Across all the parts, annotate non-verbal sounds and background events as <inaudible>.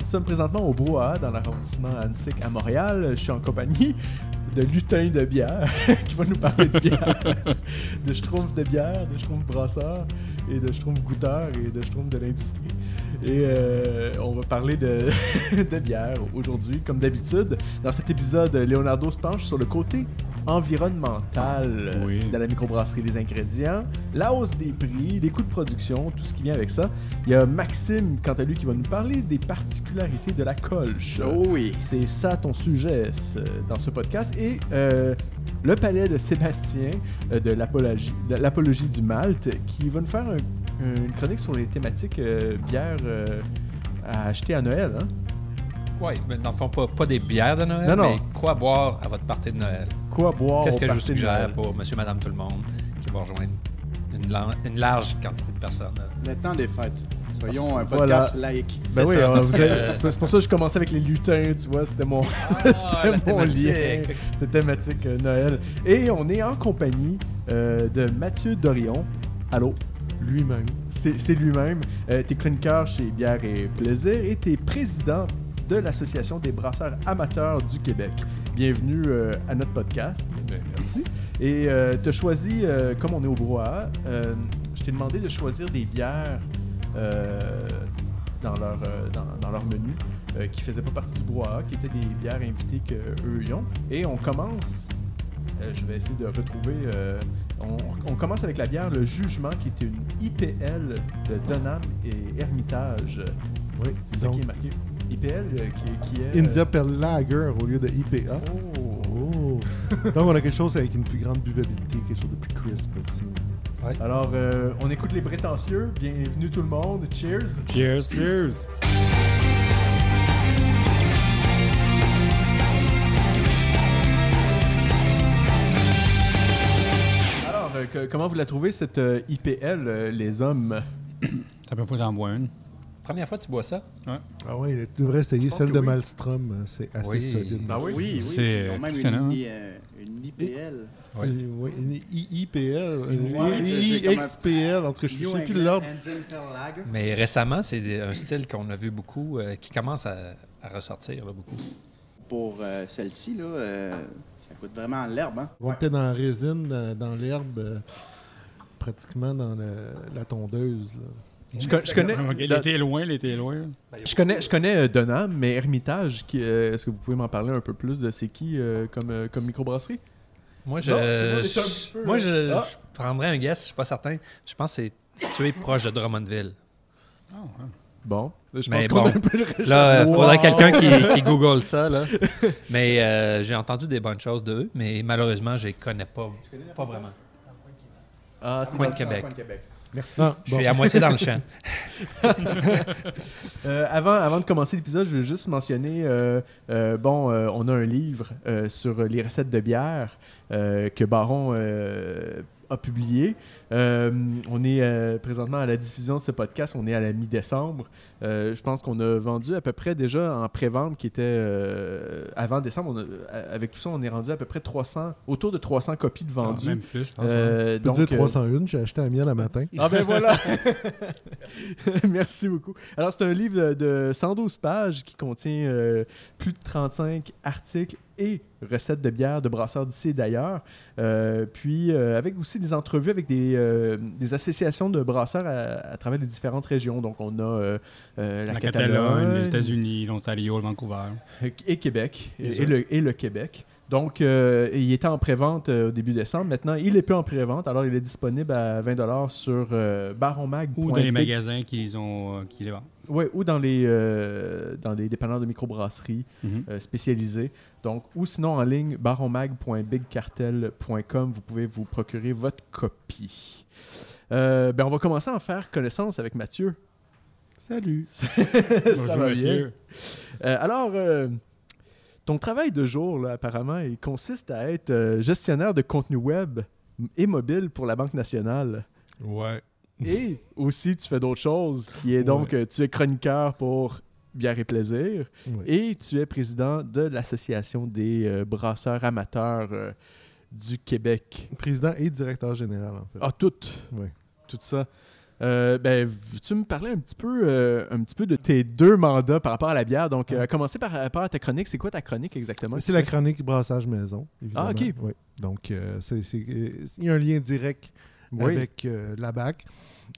Nous sommes présentement au Brouhaha, dans l'arrondissement Annecy à Montréal. Je suis en compagnie de lutin de bière <laughs> qui va nous parler de bière, <laughs> de schtroumpf de bière, de schtroumpf brasseur et de schtroumpf goûteur et de schtroumpf de l'industrie. Et euh, on va parler de, <laughs> de bière aujourd'hui, comme d'habitude. Dans cet épisode, Leonardo se penche sur le côté environnemental Oui. de la microbrasserie Les Ingrédients, la hausse des prix, les coûts de production, tout ce qui vient avec ça. Il y a Maxime, quant à lui, qui va nous parler des particularités de la colche. Oh oui. C'est ça ton sujet ce- dans ce podcast. Et euh, le palais de Sébastien euh, de l'apologie du Malte qui va nous faire un- une chronique sur les thématiques euh, bières euh, à acheter à Noël. Hein? Oui, mais dans le fond, pas, pas des bières de Noël, Non, non. mais quoi boire à votre partie de Noël? Quoi boire Qu'est-ce que je vous suggère pour monsieur, madame, tout le monde qui va rejoindre une, large quantité de personnes? Le temps des fêtes. Soyons un Voilà. podcast laïque. Ben C'est oui, ça, euh, parce vous que- <laughs> avez- c'est pour ça que je commençais avec les lutins, tu vois, c'était mon, Ah, <laughs> c'était la mon thématique. lien. C'était thématique euh, Noël. Et on est en compagnie euh, de Mathieu Dorion. Allô? Lui-même. C'est c'est lui-même. Euh, t'es chroniqueur chez Bière et Plaisir et t'es président de l'Association des brasseurs amateurs du Québec. Bienvenue euh, à notre podcast. merci. Et euh, t'as choisi, euh, comme on est au brouhaha, je t'ai demandé de choisir des bières dans, leur, dans, dans leur menu qui faisaient pas partie du brouhaha, qui étaient des bières invitées qu'eux y ont. Et on commence, je vais essayer de retrouver, on, on commence avec la bière Le Jugement, qui est une IPL de Donham et Hermitage. Oui, C'est ça donc qui est marqué. IPL euh, qui, qui est... euh, Lager au lieu de IPA. Oh. <laughs> Donc on a quelque chose avec une plus grande buvabilité, quelque chose de plus crisp aussi. Alors, euh, on écoute les prétentieux. Bienvenue tout le monde. Cheers. Cheers. Cheers! Alors, euh, que- comment vous la trouvez, cette euh, IPL, euh, les hommes? Ça peut fois que j'en bois une. Première fois que tu bois ça? Ah ouais, tu devrais essayer celle de oui. Malmstrom, euh, c'est assez Oui. solide. Ah oui? Oui, oui. C'est Ils ont même une, une IPL. Oui. Euh, oui, une I- IPL, une Ouais, I- c'est comme un- IXPL, en tout cas, je ne sais plus de l'ordre. Mais récemment, c'est un style qu'on a vu beaucoup, euh, qui commence à, à ressortir là, beaucoup. Pour euh, celle-ci, là, euh, ça coûte vraiment l'herbe. Hein? On était dans la résine, dans, dans l'herbe, euh, pratiquement dans le- la tondeuse. là. Je, co- je connais, L'été est loin, l'été est loin. je connais, je connais euh, Donham, mais Hermitage, euh, est-ce que vous pouvez m'en parler un peu plus de c'est qui euh, comme, comme microbrasserie? Moi, je, Non, peu, moi, je, ah. je prendrais un guess, je suis pas certain. Je pense que c'est situé proche de Drummondville. Ah, ouais. Bon, je Mais pense qu'on bon. a un peu de recherche. Là, il Wow. faudrait quelqu'un qui, qui google ça. Là. <laughs> Mais euh, j'ai entendu des bonnes choses d'eux, mais malheureusement, je les connais pas, pas vraiment. Ah, c'est Coin dans- de Québec. Merci. Je bon. suis à moitié dans le champ. <laughs> <laughs> Euh, avant, avant de commencer l'épisode, je veux juste mentionner, euh, euh, bon, on a un livre sur les recettes de bière que Baron a publié. Euh, on est euh, présentement à la diffusion de ce podcast, on est à la mi-décembre. Euh, je pense qu'on a vendu à peu près déjà en pré-vente qui était euh, avant décembre. on a- avec tout ça, on est rendu à peu près 300, autour de 300 copies de Ah, vendues. même plus, je pense. ouais. Euh, Je peux donc, dire euh, 301, j'ai acheté la mienne le matin. ah ben voilà! <laughs> Merci beaucoup. Alors c'est un livre de 112 pages qui contient euh, plus de 35 articles et recettes de bière de brasseurs d'ici et d'ailleurs. Euh, puis euh, avec aussi des entrevues avec des, euh, des associations de brasseurs à, à travers les différentes régions. Donc on a la, La Catalogne, Catalogne, les États-Unis, l'Ontario, le Vancouver. et Québec le, et le Québec. Donc, euh, il était en pré-vente euh, au début décembre. Maintenant, il est plus en pré-vente. Alors, il est disponible à 20 sur euh, baronmag. Ou dans les magasins qu'ils ont, euh, qui les vendent. Ouais, ou dans les, euh, dans les dépanneurs de microbrasserie Mhm. euh, spécialisés. Donc, ou sinon en ligne, baronmag.bigcartel.com. Vous pouvez vous procurer votre copie. Euh, ben, on va commencer à en faire connaissance avec Mathieu. Salut! <laughs> Ça Bonjour, va bien? Mathieu. Euh, alors, euh, ton travail de jour, là, apparemment, il consiste à être euh, gestionnaire de contenu web et mobile pour la Banque nationale. Ouais. Et <laughs> aussi, tu fais d'autres choses, qui est donc, euh, tu es chroniqueur pour Bière et Plaisir, ouais. et tu es président de l'Association des euh, brasseurs amateurs euh, du Québec. Président et directeur général, en fait. Ah, tout, Ouais. tout ça. Euh, ben, veux-tu me parler un petit peu, euh, un petit peu de tes deux mandats par rapport à la bière? Donc, euh, commencer par rapport à ta chronique. C'est quoi ta chronique exactement? C'est la chronique brassage maison, évidemment. Ah, ok. Oui. Donc, euh, il y a un lien direct Oui. avec la BAC.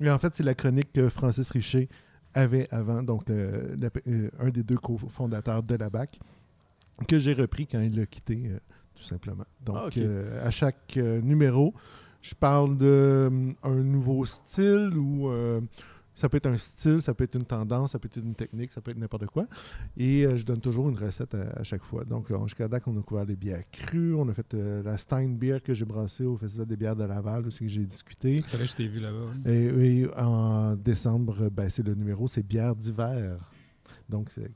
Et en fait, c'est la chronique que Francis Richer avait avant, donc la- un des deux cofondateurs de la BAC, que j'ai repris quand il l'a quitté, tout simplement. Donc, Ah, à chaque numéro, je parle d'un nouveau style ou euh, ça peut être un style, ça peut être une tendance, ça peut être une technique, ça peut être n'importe quoi. Et euh, je donne toujours une recette à, à chaque fois. Donc, jusqu'à date, on a couvert des bières crues. On a fait euh, la Stein Beer que j'ai brassée au Festival des bières de Laval, aussi que j'ai discuté. C'est vrai, je t'ai vu là-bas. Et, et en décembre, ben, c'est le numéro, c'est bière d'hiver. Donc, c'est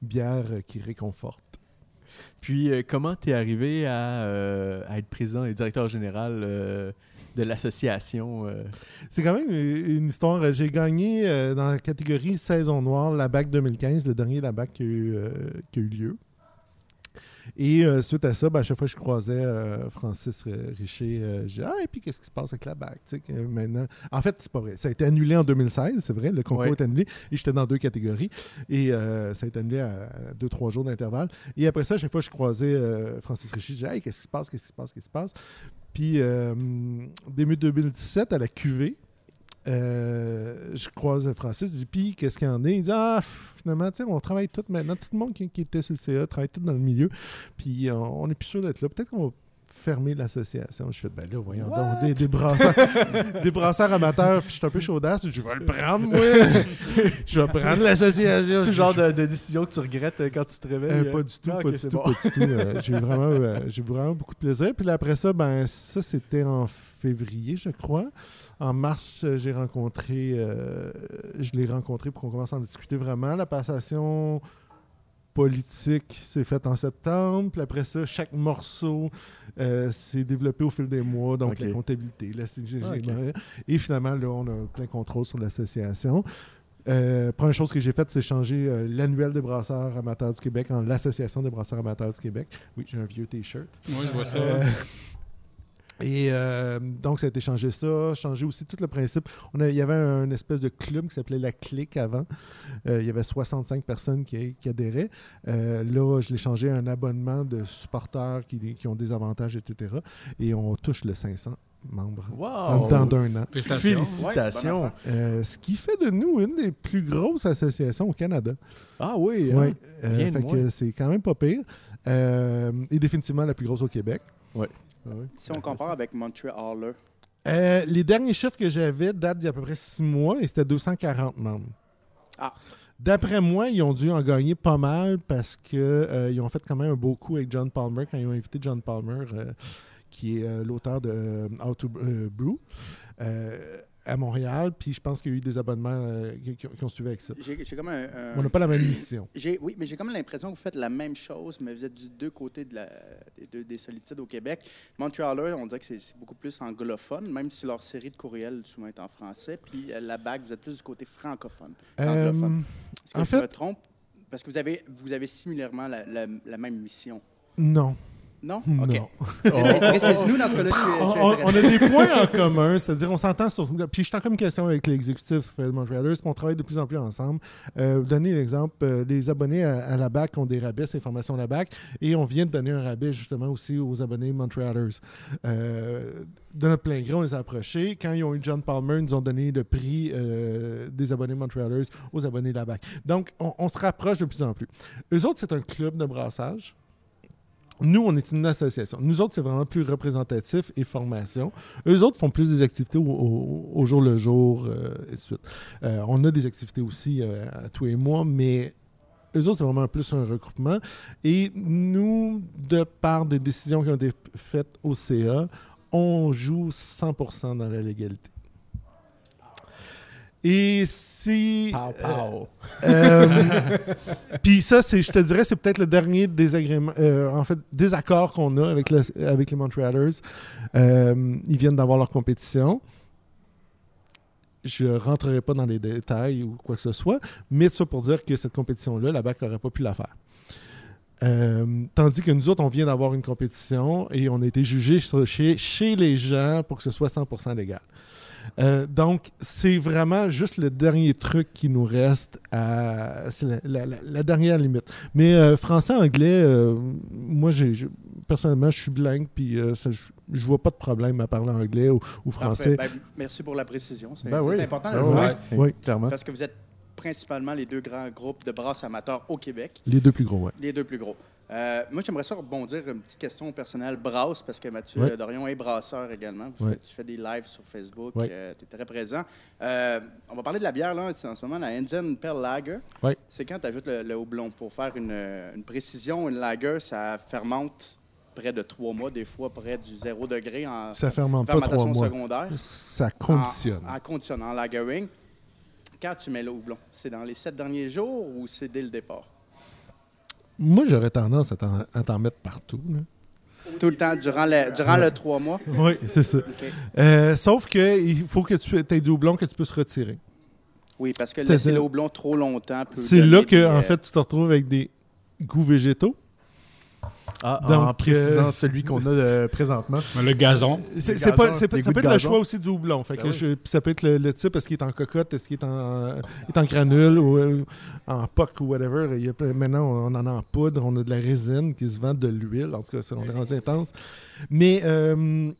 bière qui réconforte. Puis, euh, comment t'es arrivé à, euh, à être président et directeur général euh, de l'association? C'est quand même une histoire. J'ai gagné dans la catégorie Saison Noire la BAC 2015, le dernier la BAC qui a eu lieu. Et euh, suite à ça, ben, à chaque fois que je croisais euh, Francis Richer, euh, je disais Ah, et puis qu'est-ce qui se passe avec la BAC Tu sais, que maintenant... En fait, c'est pas vrai. Ça a été annulé en 2016, c'est vrai. Le concours Ouais. est annulé. Et j'étais dans deux catégories. Et ça a été annulé à, deux, trois jours d'intervalle. Et après ça, à chaque fois que je croisais Francis Richer, je disais Hey, qu'est-ce qui se passe Qu'est-ce qui se passe Qu'est-ce qui se passe? Puis, début 2017, à la QV, euh, je croise Francis, je dis Puis, qu'est-ce qu'il y en a? Il dit Ah, pff, finalement, tu sais, on travaille tout maintenant. Tout le monde qui, qui était sur le CA travaille tout dans le milieu. Puis, euh, on n'est plus sûr d'être là. Peut-être qu'on va fermer l'association. Je fais Ben là, voyons donc, des, des brasseurs, <laughs> des brasseurs amateurs. Puis, je suis un peu chaudasse. Je vais le prendre, moi. <laughs> je vais prendre l'association. C'est le genre de, de décision que tu regrettes euh, quand tu te réveilles? Euh, pas du tout, Ah, pas du tout, bon. pas du tout. Euh, j'ai <laughs> vraiment, euh, vraiment beaucoup de plaisir. Puis là, après ça, ben ça c'était en février, je crois. En mars, euh, j'ai rencontré, euh, je l'ai rencontré pour qu'on commence à en discuter vraiment. La passation politique s'est faite en septembre. Puis après ça, chaque morceau euh, s'est développé au fil des mois. Donc la comptabilité, la Ah, ok. et finalement, là, on a plein contrôle sur l'association. Euh, première chose que j'ai faite, c'est changer euh, l'annuel des brasseurs amateurs du Québec en l'Association des brasseurs amateurs du Québec. Oui, j'ai un vieux T-shirt. Moi, je vois ça. Et euh, donc, ça a été changé ça, changé aussi tout le principe. On a- il y avait un, une espèce de club qui s'appelait La Clique avant. Euh, il y avait 65 personnes qui, qui adhéraient. Euh, là, je l'ai changé à un abonnement de supporters qui, qui ont des avantages, etc. Et on touche le 500 membres Wow! en dedans d'un an. Félicitations. Ouais, Euh, ce qui fait de nous une des plus grosses associations au Canada. ah oui! hein? Ouais, euh, fait que c'est quand même pas pire. Euh, et définitivement la plus grosse au Québec. Ah oui. Si on compare avec Montreal, Euh, les derniers chiffres que j'avais datent d'il y a à peu près six mois et c'était 240 membres. Ah. D'après moi, ils ont dû en gagner pas mal parce qu'ils ont fait quand même un beau coup avec John Palmer quand ils ont invité John Palmer, euh, qui est euh, l'auteur de euh, How to euh, Brew, euh, à Montréal. Puis je pense qu'il y a eu des abonnements euh, qui, qui ont- suivi avec ça. j'ai j'ai comme un. un- On n'a pas la même mission. <clears throat> j'ai- oui, mais j'ai comme l'impression que vous faites la même chose, mais vous êtes du deux côtés de la, des, deux- des solitudes au Québec. Montrealer, on dirait que c'est c'est beaucoup plus anglophone, même si leur série de courriels souvent est en français. Puis euh, la BAC, vous êtes plus du côté francophone. Euh, anglophone. Est-ce que en je fait- me trompe? Parce que vous avez, vous avez similairement la, la- la même mission. non. Non? OK. <laughs> Dans ce cas-là. suis on, a des points en <laughs> commun, c'est-à-dire on s'entend sur. Puis je suis en communication avec l'exécutif euh, de Montrealers, puis on travaille de plus en plus ensemble. Euh, vous donner l'exemple, euh, les abonnés à, à la BAC ont des rabais, c'est information la BAC, et on vient de donner un rabais justement aussi aux abonnés Montrealers. Euh, de notre plein gré, on les a approchés. Quand ils ont eu John Palmer, ils nous ont donné le prix euh, des abonnés Montrealers aux abonnés de la BAC. Donc on, on se rapproche de plus en plus. Eux autres, c'est un club de brassage. Nous, on est une association. Nous autres, c'est vraiment plus représentatif et formation. Eux autres font plus des activités au, jour le jour, euh, et suite. Euh, on a des activités aussi euh, à tous les mois, mais eux autres, c'est vraiment plus un regroupement. Et nous, de par des décisions qui ont été faites au CA, on joue 100% dans la légalité. Et si... Pow, pow. Euh, <laughs> Puis ça, c'est, je te dirais, c'est peut-être le dernier désagrément, euh, en fait, désaccord qu'on a avec, le- avec les Montrealers. Euh, ils viennent d'avoir leur compétition. Je rentrerai pas dans les détails ou quoi que ce soit, mais ça pour dire que cette compétition-là, la BAC n'aurait pas pu la faire. Euh, tandis que nous autres, on vient d'avoir une compétition et on a été jugé sur- chez, chez les gens pour que ce soit 100% légal. Euh, donc, c'est vraiment juste le dernier truc qui nous reste à. C'est la, la- la- la dernière limite. Mais euh, français-anglais, euh, moi, j'ai, j'ai- personnellement, je suis bilingue, puis euh, ça, je, vois pas de problème à parler anglais ou, ou français. Ben, merci pour la précision. C'est Ben c'est oui. important de Ben le oui. Oui. Clairement. parce que vous êtes principalement les deux grands groupes de brasses amateurs au Québec. Les deux plus gros, ouais. Les deux plus gros. Euh, moi, j'aimerais ça rebondir une petite question personnelle brasse, parce que Mathieu Ouais. euh, Dorion est brasseur également. Vous Ouais. faites- tu fais des lives sur Facebook, Ouais. tu es très présent. Euh, on va parler de la bière, là. C'est en ce moment la Enzen Pearl Lager. C'est quand tu ajoutes le, le houblon. Pour faire une, euh, une précision, une lager, ça fermente près de trois mois, des fois près du zéro degré en Ça fermente pas fermentation trois mois. secondaire. Ça conditionne. En, en conditionnant, en lagering. Quand tu mets le houblon, c'est dans les sept derniers jours ou c'est dès le départ? Moi, j'aurais tendance à t'en, mettre partout. là. Tout le temps, durant le, durant le trois mois? <laughs> Oui, c'est ça. Euh, sauf qu'il faut que tu aies du houblon que tu puisses retirer. Oui, parce que laisser le houblon trop longtemps peut C'est là que, des, en euh, fait, tu te retrouves avec des goûts végétaux. Ah, en Donc, précisant euh, celui qu'on a euh, présentement. <laughs> Le gazon. C'est, ça peut être le choix aussi du houblon. Fait que oui. je- puis ça peut être le, le type, est-ce qu'il est en cocotte, est-ce qu'il est en, est en granule ou euh, en poc ou whatever. Il y a plein- maintenant, on en a en poudre, on a de la résine qui se vend, de l'huile. En tout cas, c'est- on est rendu intense. Mais euh,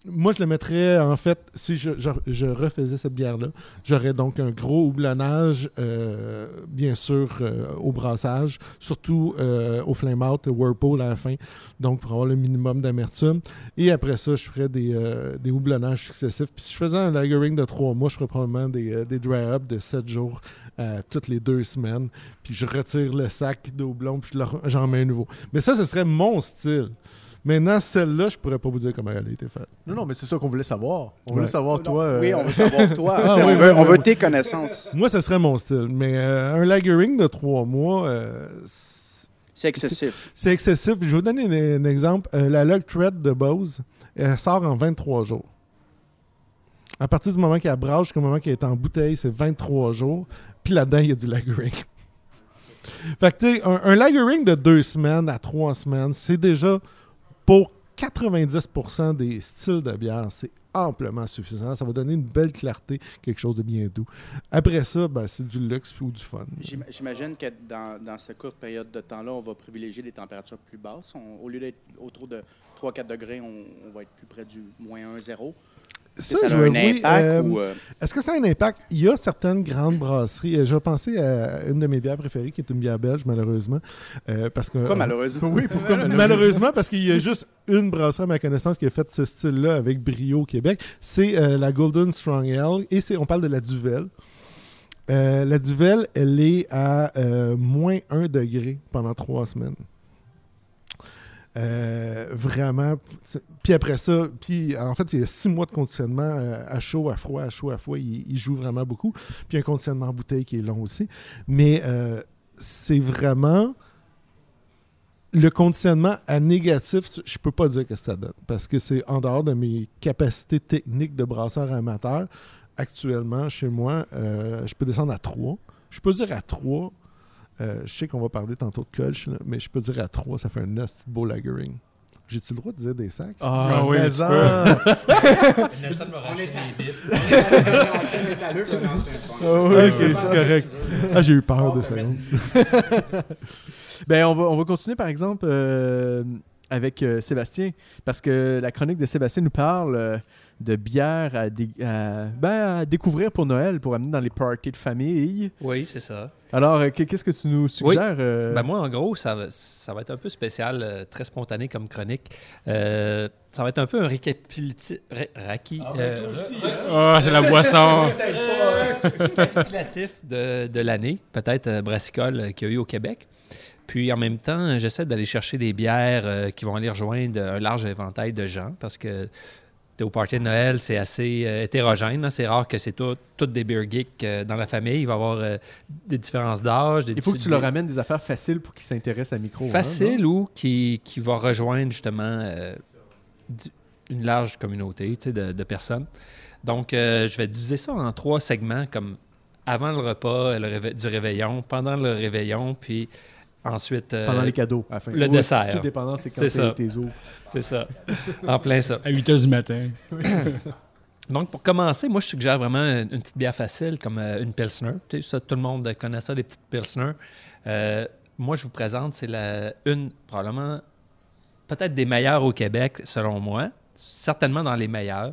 moi, je le mettrais, en fait, si je, je- je refaisais cette bière-là, j'aurais donc un gros houblonnage, euh, bien sûr, euh, au brassage, surtout euh, au flame out, au whirlpool à la fin, donc pour avoir le minimum d'amertume. Et après ça, je ferais des, euh, des houblonnages successifs. Puis si je faisais un lagering de trois mois, je ferais probablement des, euh, des dry-up de sept jours euh, toutes les deux semaines. Puis je retire le sac de houblon, puis j'en mets un nouveau. Mais ça, ce serait mon style. Maintenant, celle-là, je pourrais pas vous dire comment elle a été faite. Non, non, mais c'est ça qu'on voulait savoir. On Ouais. voulait savoir, non, toi. Oui, on veut savoir <laughs> toi. Ah, on veut, oui, on oui, veut oui. tes connaissances. Moi, ce serait mon style. Mais euh, un lagering de trois mois, euh, C'est excessif. c'est excessif. Je vais vous donner un, exemple. Euh, la Lug Thread de Bose, elle sort en 23 jours. À partir du moment qu'elle brasse jusqu'au moment qu'elle est en bouteille, c'est 23 jours. Puis là-dedans, il y a du lagering. <laughs> fait que, tu sais, un, un lagering de deux semaines à trois semaines, c'est déjà pour 90% des styles de bière, c'est amplement suffisant. Ça va donner une belle clarté, quelque chose de bien doux. Après ça, ben, c'est du luxe ou du fun. J'im- J'imagine que dans, dans cette courte période de temps-là, on va privilégier des températures plus basses. Au lieu d'être autour de 3-4 degrés, on, on va être plus près du moins 1-0. Ça, ça je impact euh, ou... Est-ce que ça a un impact? Il y a certaines grandes brasseries. euh, Je vais penser à une de mes bières préférées, qui est une bière belge, malheureusement. euh, parce que, Pas malheureusement? <laughs> Oui, pourquoi malheureusement? Malheureusement, parce qu'il y a juste une brasserie à ma connaissance qui a fait ce style-là avec brio au Québec. C'est la Golden Strong Ale. Et on parle de la Duvel. La Duvel, elle est à moins 1 degré pendant trois semaines. Euh, vraiment. Puis après ça, puis en fait, il y a six mois de conditionnement euh, à chaud, à froid, à chaud, à froid. Il, joue vraiment beaucoup. Puis un conditionnement en bouteille qui est long aussi. Mais euh, c'est vraiment le conditionnement à négatif, je peux pas dire que ça donne parce que c'est en dehors de mes capacités techniques de brasseur amateur. Actuellement, chez moi, je peux descendre à 3. Je peux dire à 3. Euh, je sais qu'on va parler tantôt de Kolsch, là, mais je peux dire à 3, ça fait un nasty beau lagering. J'ai-tu le droit de dire des sacs? Ah, Ah oui, tu en- <laughs> Nelson m'a racheté des bits. Ah oui, Ok, c'est c'est ça. correct. Ah, j'ai eu peur de ça. <laughs> Ben, on va, on va continuer, par exemple, euh, avec euh, Sébastien, parce que la chronique de Sébastien nous parle euh, de bière à, dé- à- ben, à découvrir pour Noël, pour amener dans les parties de famille. Oui, c'est ça. Alors, euh, qu'est- qu'est-ce que tu nous suggères? euh? Ben moi, en gros, ça va, ça va être un peu spécial, euh, très spontané comme chronique. Euh, ça va être un peu un récapitulatif. Raki. euh, Ah, c'est la boisson. <laughs> <laughs> récapitulatif de, de l'année, peut-être brassicole qu'il y a eu au Québec. Puis en même temps, j'essaie d'aller chercher des bières euh, qui vont aller rejoindre un large éventail de gens parce que au party de Noël, c'est assez euh, hétérogène. hein. C'est rare que c'est tout, toutes des beer geeks euh, dans la famille. Il va y avoir euh, des différences d'âge. des Il faut que tu leur amènes des affaires faciles pour qu'ils s'intéressent à micro. hein, facile ou qui, qui va rejoindre justement une large communauté de, de personnes. Donc, je vais diviser ça en trois segments, comme avant le repas le réve- du réveillon, pendant le réveillon, puis ensuite... euh, Pendant les cadeaux, à la fin. le Ou, dessert. Tout dépendant, c'est quand C'est ça. t'es- t'es ouvres. C'est ça. en plein ça. À 8 h du matin. <laughs> Donc, pour commencer, moi, je suggère vraiment une, une petite bière facile comme euh, une Pilsner. Tu sais, ça, tout le monde connaît ça, les petites Pilsner. Euh, moi, je vous présente, c'est la, une, probablement, peut-être des meilleures au Québec, selon moi. Certainement dans les meilleures.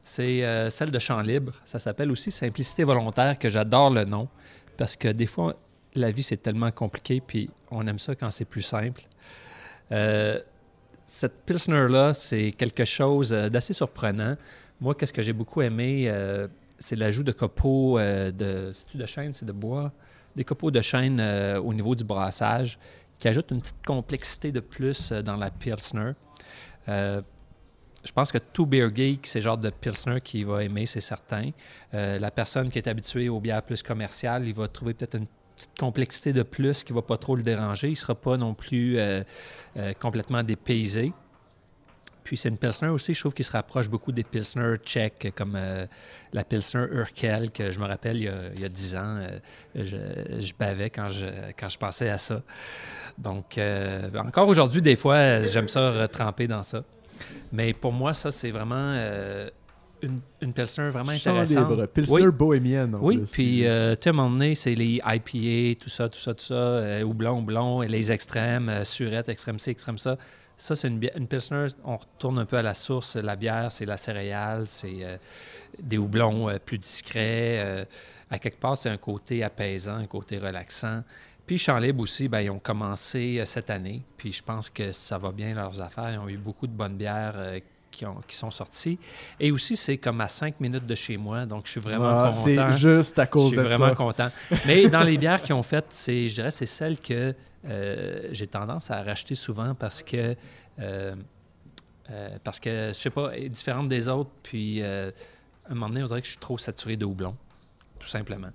C'est euh, celle de Champ Libre. Ça s'appelle aussi Simplicité volontaire, que j'adore le nom. Parce que des fois, la vie, c'est tellement compliqué, puis on aime ça quand c'est plus simple. Euh, cette Pilsner-là, c'est quelque chose euh, d'assez surprenant. Moi, qu'est-ce que j'ai beaucoup aimé, euh, c'est l'ajout de copeaux euh, de, de chêne, c'est de bois, des copeaux de chêne au niveau du brassage, qui ajoutent une petite complexité de plus dans la Pilsner. Je pense que tout beer geek, c'est le genre de Pilsner qu'il va aimer, c'est certain. La personne qui est habituée aux bières plus commerciales, il va trouver peut-être une petite complexité de plus qui ne va pas trop le déranger. Il ne sera pas non plus euh, euh, complètement dépaysé. Puis c'est une Pilsner aussi, je trouve, qui se rapproche beaucoup des Pilsner tchèques, comme euh, la Pilsner Urkel, que je me rappelle il y a, il y a 10 ans, je, je bavais quand je, quand je pensais à ça. Donc, encore aujourd'hui, des fois, j'aime ça retremper dans ça. Mais pour moi, ça, c'est vraiment une, une Pilsner vraiment intéressante. libre. Pilsner Oui. bohémienne. en Oui, plus. puis euh, tu sais, à un moment donné, c'est les IPA, tout ça, tout ça, tout ça, euh, houblon, houblon, et les extrêmes, euh, surette, extrême ci, extrême ça. Ça, c'est une, Pilsner, on retourne un peu à la source. La bière, c'est la céréale, c'est euh, des houblons euh, plus discrets. euh, à quelque part, c'est un côté apaisant, un côté relaxant. Puis Champ Libre aussi, ben, ils ont commencé euh, cette année. Puis je pense que ça va bien leurs affaires. Ils ont eu beaucoup de bonnes bières euh, qui, ont- qui sont sorties. Et aussi, c'est comme à cinq minutes de chez moi. Donc, je suis vraiment Ah, content. c'est juste à cause Je suis de vraiment ça. content. Mais dans les bières qu'ils ont faites, c'est, je dirais, c'est celle que euh, j'ai tendance à racheter souvent parce que, euh, euh, parce que, je sais pas, est différente des autres. Puis, euh, à un moment donné, on dirait que je suis trop saturé de houblon, tout simplement.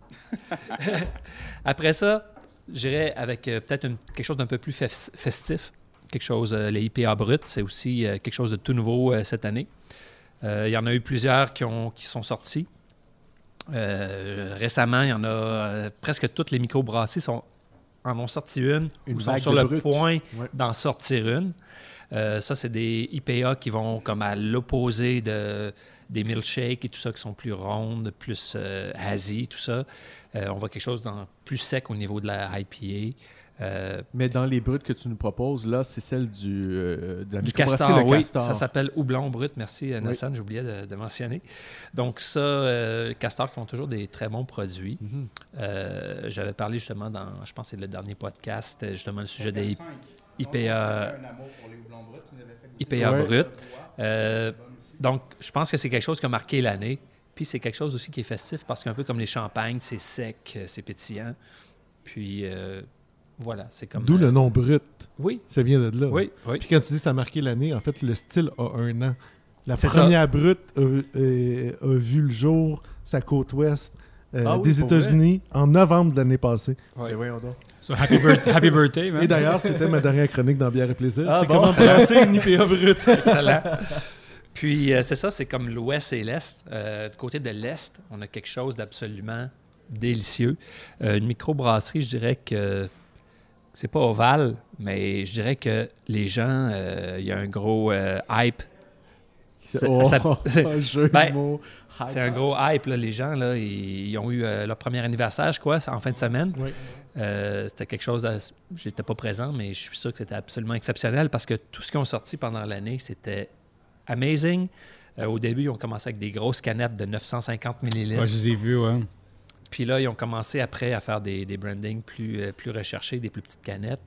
<laughs> Après ça, j'irai avec euh, peut-être quelque chose d'un peu plus fes- festif. Quelque chose, euh, les IPA bruts, c'est aussi euh, quelque chose de tout nouveau euh, cette année. Il y en a eu plusieurs qui, ont, qui sont sortis. Récemment, il y en a presque toutes les microbrasseries sont, en ont sorti une, Une ou sont sur le brut. point Ouais. d'en sortir une. Euh, ça, c'est des IPA qui vont comme à l'opposé de, des milkshakes et tout ça, qui sont plus rondes, plus euh, hazy, tout ça. Euh, on voit quelque chose dans, plus sec au niveau de la IPA. Euh, Mais dans les brutes que tu nous proposes, là, c'est celle du, euh, de la du castor, oui. Castor. Ça s'appelle houblon brut. Merci, euh, Nassan, j'oubliais de, de mentionner. Donc ça, euh, Castor qui font toujours des très bons produits. Mhm. Euh, J'avais parlé justement dans, je pense que c'est le dernier podcast, justement le sujet des IPA, IPA brut. Euh, donc, je pense que c'est quelque chose qui a marqué l'année. Puis c'est quelque chose aussi qui est festif parce qu'un peu comme les champagnes, c'est sec, c'est pétillant. Puis euh, voilà, c'est comme. D'où euh, le nom brut. Oui, Ça vient de là. oui, oui. Puis quand tu dis que ça a marqué l'année, en fait, le style a un an. La ça. première brute a, euh, a vu le jour sa côte ouest euh, Ah oui, des États-Unis en novembre de l'année passée. Ouais, voyons donc. So, happy, birth- <laughs> happy birthday, man. Et d'ailleurs, c'était ma dernière chronique dans Bière et Plaisir. Ah c'est bon? comment brasser une IPA brute. <laughs> Excellent. Puis euh, c'est ça, c'est comme l'ouest et l'est. Euh, du côté de l'est, on a quelque chose d'absolument délicieux. Euh, une microbrasserie, je dirais que c'est pas ovale, mais je dirais que les gens, euh, il y a un gros euh, hype. C'est- Oh, <laughs> Ben. C'est un gros hype, là. les gens. Là, ils, ils ont eu euh, leur premier anniversaire, je crois, en fin de semaine. Oui. Euh, c'était quelque chose. J'étais pas présent, mais je suis sûr que c'était absolument exceptionnel parce que tout ce qu'ils ont sorti pendant l'année, c'était amazing. Euh, au début, ils ont commencé avec des grosses canettes de 950 millilitres. Ouais, je les ai vus, ouais. Puis là, ils ont commencé après à faire des, des brandings plus, euh, plus recherchés, des plus petites canettes.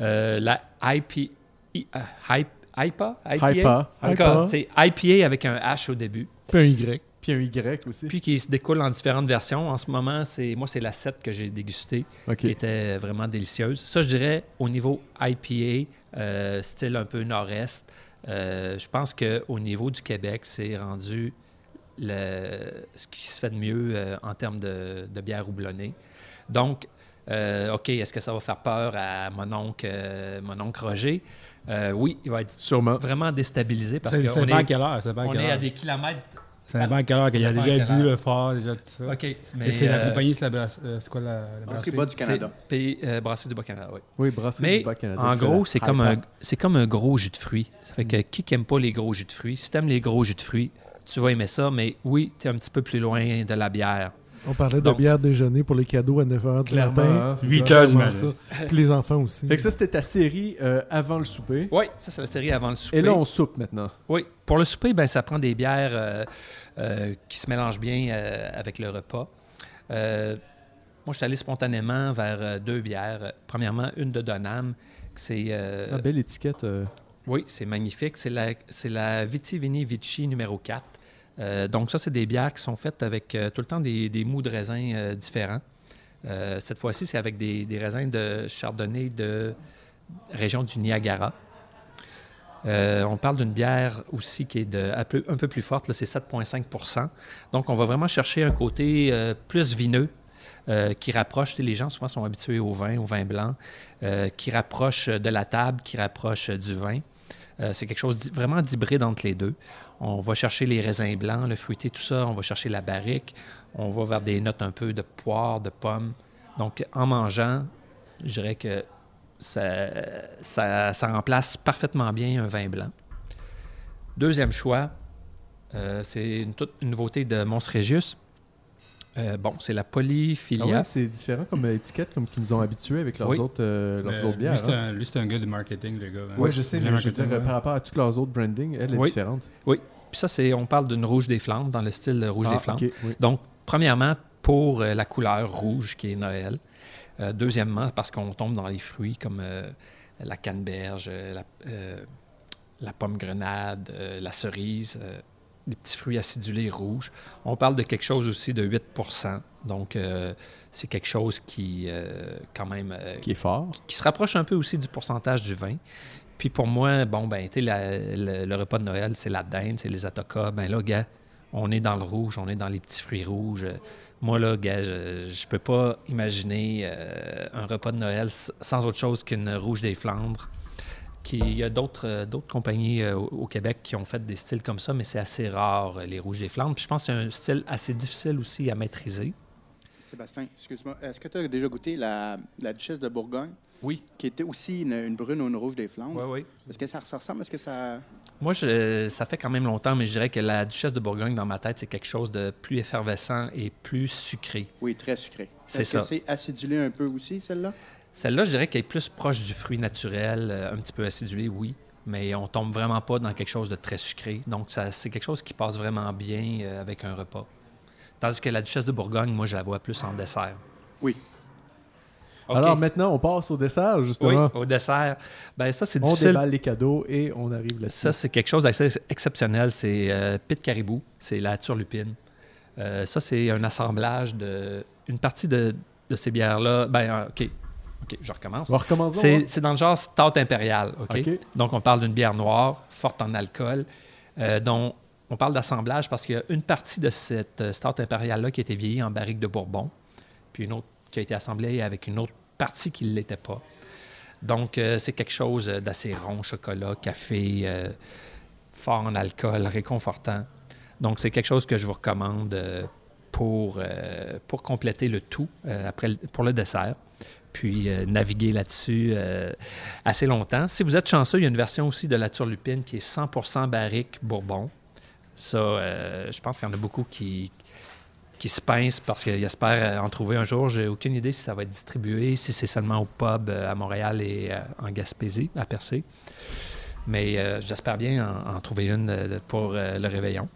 Euh, la IP, I- euh, Hype- IPA? IPA? En tout cas, c'est IPA avec un H au début. Puis un Y. Puis un Y aussi. Puis qui se découle en différentes versions. En ce moment, c'est moi, c'est la 7 que j'ai dégustée, qui était vraiment délicieuse. Ça, je dirais, au niveau IPA, euh, style un peu nord-est, euh, je pense qu'au niveau du Québec, c'est rendu le, ce qui se fait de mieux euh, en termes de, de bière houblonnée. Donc, euh, OK, est-ce que ça va faire peur à mon oncle, euh, mon oncle Roger? Euh, oui, il va être Sûrement. vraiment déstabilisé parce qu'on est, quelle heure. À on quelle est à des kilomètres. Ça dépend à quelle heure. qu'il y a déjà bu le fort, déjà tout ça. OK, mais Et c'est la compagnie, c'est la c'est quoi la, la Brasserie? du Canada. C'est pays, euh, Brasserie du Bas-Canada, oui. Oui, brasserie Mais du Bas-Canada. en gros, c'est comme, un, c'est comme un gros jus de fruits. Ça fait que qui n'aime pas les gros jus de fruits? Si tu aimes les gros jus de fruits, tu vas aimer ça, mais oui, tu es un petit peu plus loin de la bière. On parlait de bière déjeuner pour les cadeaux à 9h du matin. hein, c'est 8 ça. heures du Comment matin. Puis les enfants aussi. Fait que ça, c'était ta série euh, avant le souper. Oui, ça, c'est la série avant le souper. Et là, on soupe maintenant. Oui, pour le souper, ben, ça prend des bières euh, euh, qui se mélangent bien euh, avec le repas. Euh, moi, je suis allé spontanément vers euh, deux bières. Premièrement, une de Donham. C'est, euh, Ah, belle étiquette. Oui, c'est magnifique. C'est la, la Viti Vini Vici numéro 4. Euh, donc, ça, c'est des bières qui sont faites avec euh, tout le temps des, mous de raisins euh, différents. Cette fois-ci, c'est avec des, raisins de chardonnay de région du Niagara. On parle d'une bière aussi qui est un, peu, plus forte, là, c'est 7,5% Donc, on va vraiment chercher un côté plus vineux qui rapproche, les gens souvent sont habitués au vin, au vin blanc, qui rapproche de la table, qui rapproche du vin. Euh, c'est quelque chose vraiment d'hybride entre les deux. On va chercher les raisins blancs, le fruité, tout ça. On va chercher la barrique. On va vers des notes un peu de poire, de pomme. Donc, en mangeant, je dirais que ça, remplace parfaitement bien un vin blanc. Deuxième choix, euh, c'est une, une nouveauté de Mons Regius. Euh, bon, c'est la Ah polyphilia. ouais, c'est différent comme étiquette, comme qu'ils nous ont habitués avec leurs Oui. autres, euh, leurs Mais autres bières. Lui, c'est hein. un, lui, c'est un gars de marketing, le gars. hein. Ouais, je sais, C'est mais je veux marketing, dire, ouais. par rapport à tous leurs autres branding, elle est Oui. différente. Puis ça, c'est, on parle d'une rouge des Flandres, dans le style rouge Ah, des Flandres. ok, oui. Donc, premièrement, pour euh, la couleur rouge qui est Noël. Euh, deuxièmement, parce qu'on tombe dans les fruits comme euh, la canneberge, euh, la, euh, la pomme grenade, euh, la cerise, euh, des petits fruits acidulés rouges. On parle de quelque chose aussi de 8% Donc, euh, c'est quelque chose qui, euh, quand même, euh, Qui est fort. qui se rapproche un peu aussi du pourcentage du vin. Puis pour moi, bon, ben, tu sais, le, repas de Noël, c'est la dinde, c'est les atokas. Ben là, gars, on est dans le rouge, on est dans les petits fruits rouges. Moi, là, gars, je, je peux pas imaginer un repas de Noël sans autre chose qu'une rouge des Flandres. Qui, il y a d'autres euh, compagnies euh, au, Québec qui ont fait des styles comme ça, mais c'est assez rare, euh, les rouges des Flandres. Puis je pense que c'est un style assez difficile aussi à maîtriser. Sébastien, excuse-moi. Est-ce que tu as déjà goûté la, la Duchesse de Bourgogne, Oui. qui était aussi une, une brune ou une rouge des Flandres? oui. Est-ce que ça se ressemble? Est-ce que ça. Moi, je- ça fait quand même longtemps, mais je dirais que la Duchesse de Bourgogne, dans ma tête, c'est quelque chose de plus effervescent et plus sucré. Oui, très sucré. C'est Est-ce que ça. c'est acidulé un peu aussi, celle-là? Celle-là, je dirais qu'elle est plus proche du fruit naturel, euh, un petit peu acidulé, oui, mais on tombe vraiment pas dans quelque chose de très sucré. Donc, ça- c'est quelque chose qui passe vraiment bien euh, avec un repas. Tandis que la Duchesse de Bourgogne, moi, je la vois plus en dessert. Oui. Alors maintenant, on passe au dessert, oui, justement. au dessert. Ben ça, c'est On difficile. déballe les cadeaux et on arrive là-dessus. Ça, c'est quelque chose d'assez exceptionnel. C'est euh, Pit Caribou, c'est la turlupine. Euh, ça, c'est un assemblage de. Une partie de, de ces bières-là. Ben, OK. OK, je recommence. On va recommencer. C'est dans le genre stout impérial. OK? Donc, on parle d'une bière noire, forte en alcool, euh, dont on parle d'assemblage parce qu'il y a une partie de cette euh, stout impériale-là qui a été vieillie en barrique de Bourbon, puis une autre qui a été assemblée avec une autre partie qui ne l'était pas. Donc, euh, c'est quelque chose d'assez rond, chocolat, café, euh, fort en alcool, réconfortant. Donc, c'est quelque chose que je vous recommande pour, pour compléter le tout après, pour le dessert. Puis euh, naviguer là-dessus euh, assez longtemps. Si vous êtes chanceux, il y a une version aussi de la turlupine qui est 100% barrique Bourbon. Ça, euh, je pense qu'il y en a beaucoup qui, qui se pincent parce qu'ils espèrent en trouver un jour. J'ai aucune idée si ça va être distribué, si c'est seulement au pub à Montréal et en Gaspésie, à Percé. Mais j'espère bien en, trouver une pour le réveillon.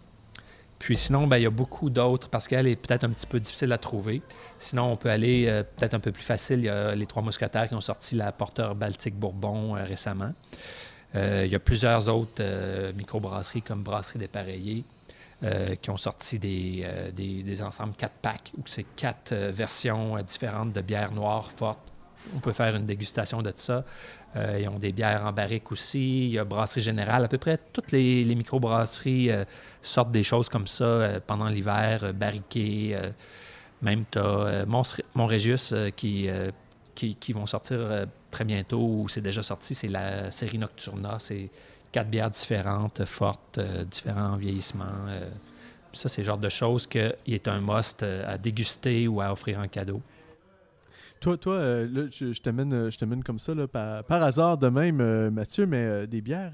Puis sinon, ben, il y a beaucoup d'autres parce qu'elle est peut-être un petit peu difficile à trouver. Sinon, on peut aller euh, peut-être un peu plus facile. Il y a les Trois Mousquetaires qui ont sorti la Porteur Baltique Bourbon euh, récemment. Euh, il y a plusieurs autres microbrasseries comme Brasserie Dépareillée qui ont sorti des, ensembles 4 packs où c'est quatre versions différentes de bières noires fortes. On peut faire une dégustation de ça. Euh, ils ont des bières en barrique aussi. Il y a Brasserie Générale. À peu près toutes les, les microbrasseries euh, sortent des choses comme ça euh, pendant l'hiver, barriquées. même tu as Montrégius qui, qui, vont sortir très bientôt, ou c'est déjà sorti. C'est la série Nocturna. C'est quatre bières différentes, fortes, différents vieillissements. ça, c'est le genre de choses qu'il est un must à déguster ou à offrir en cadeau. Toi, toi euh, là, je, je t'amène, euh, je comme ça, là, par, par hasard de même, euh, Mathieu, mais des bières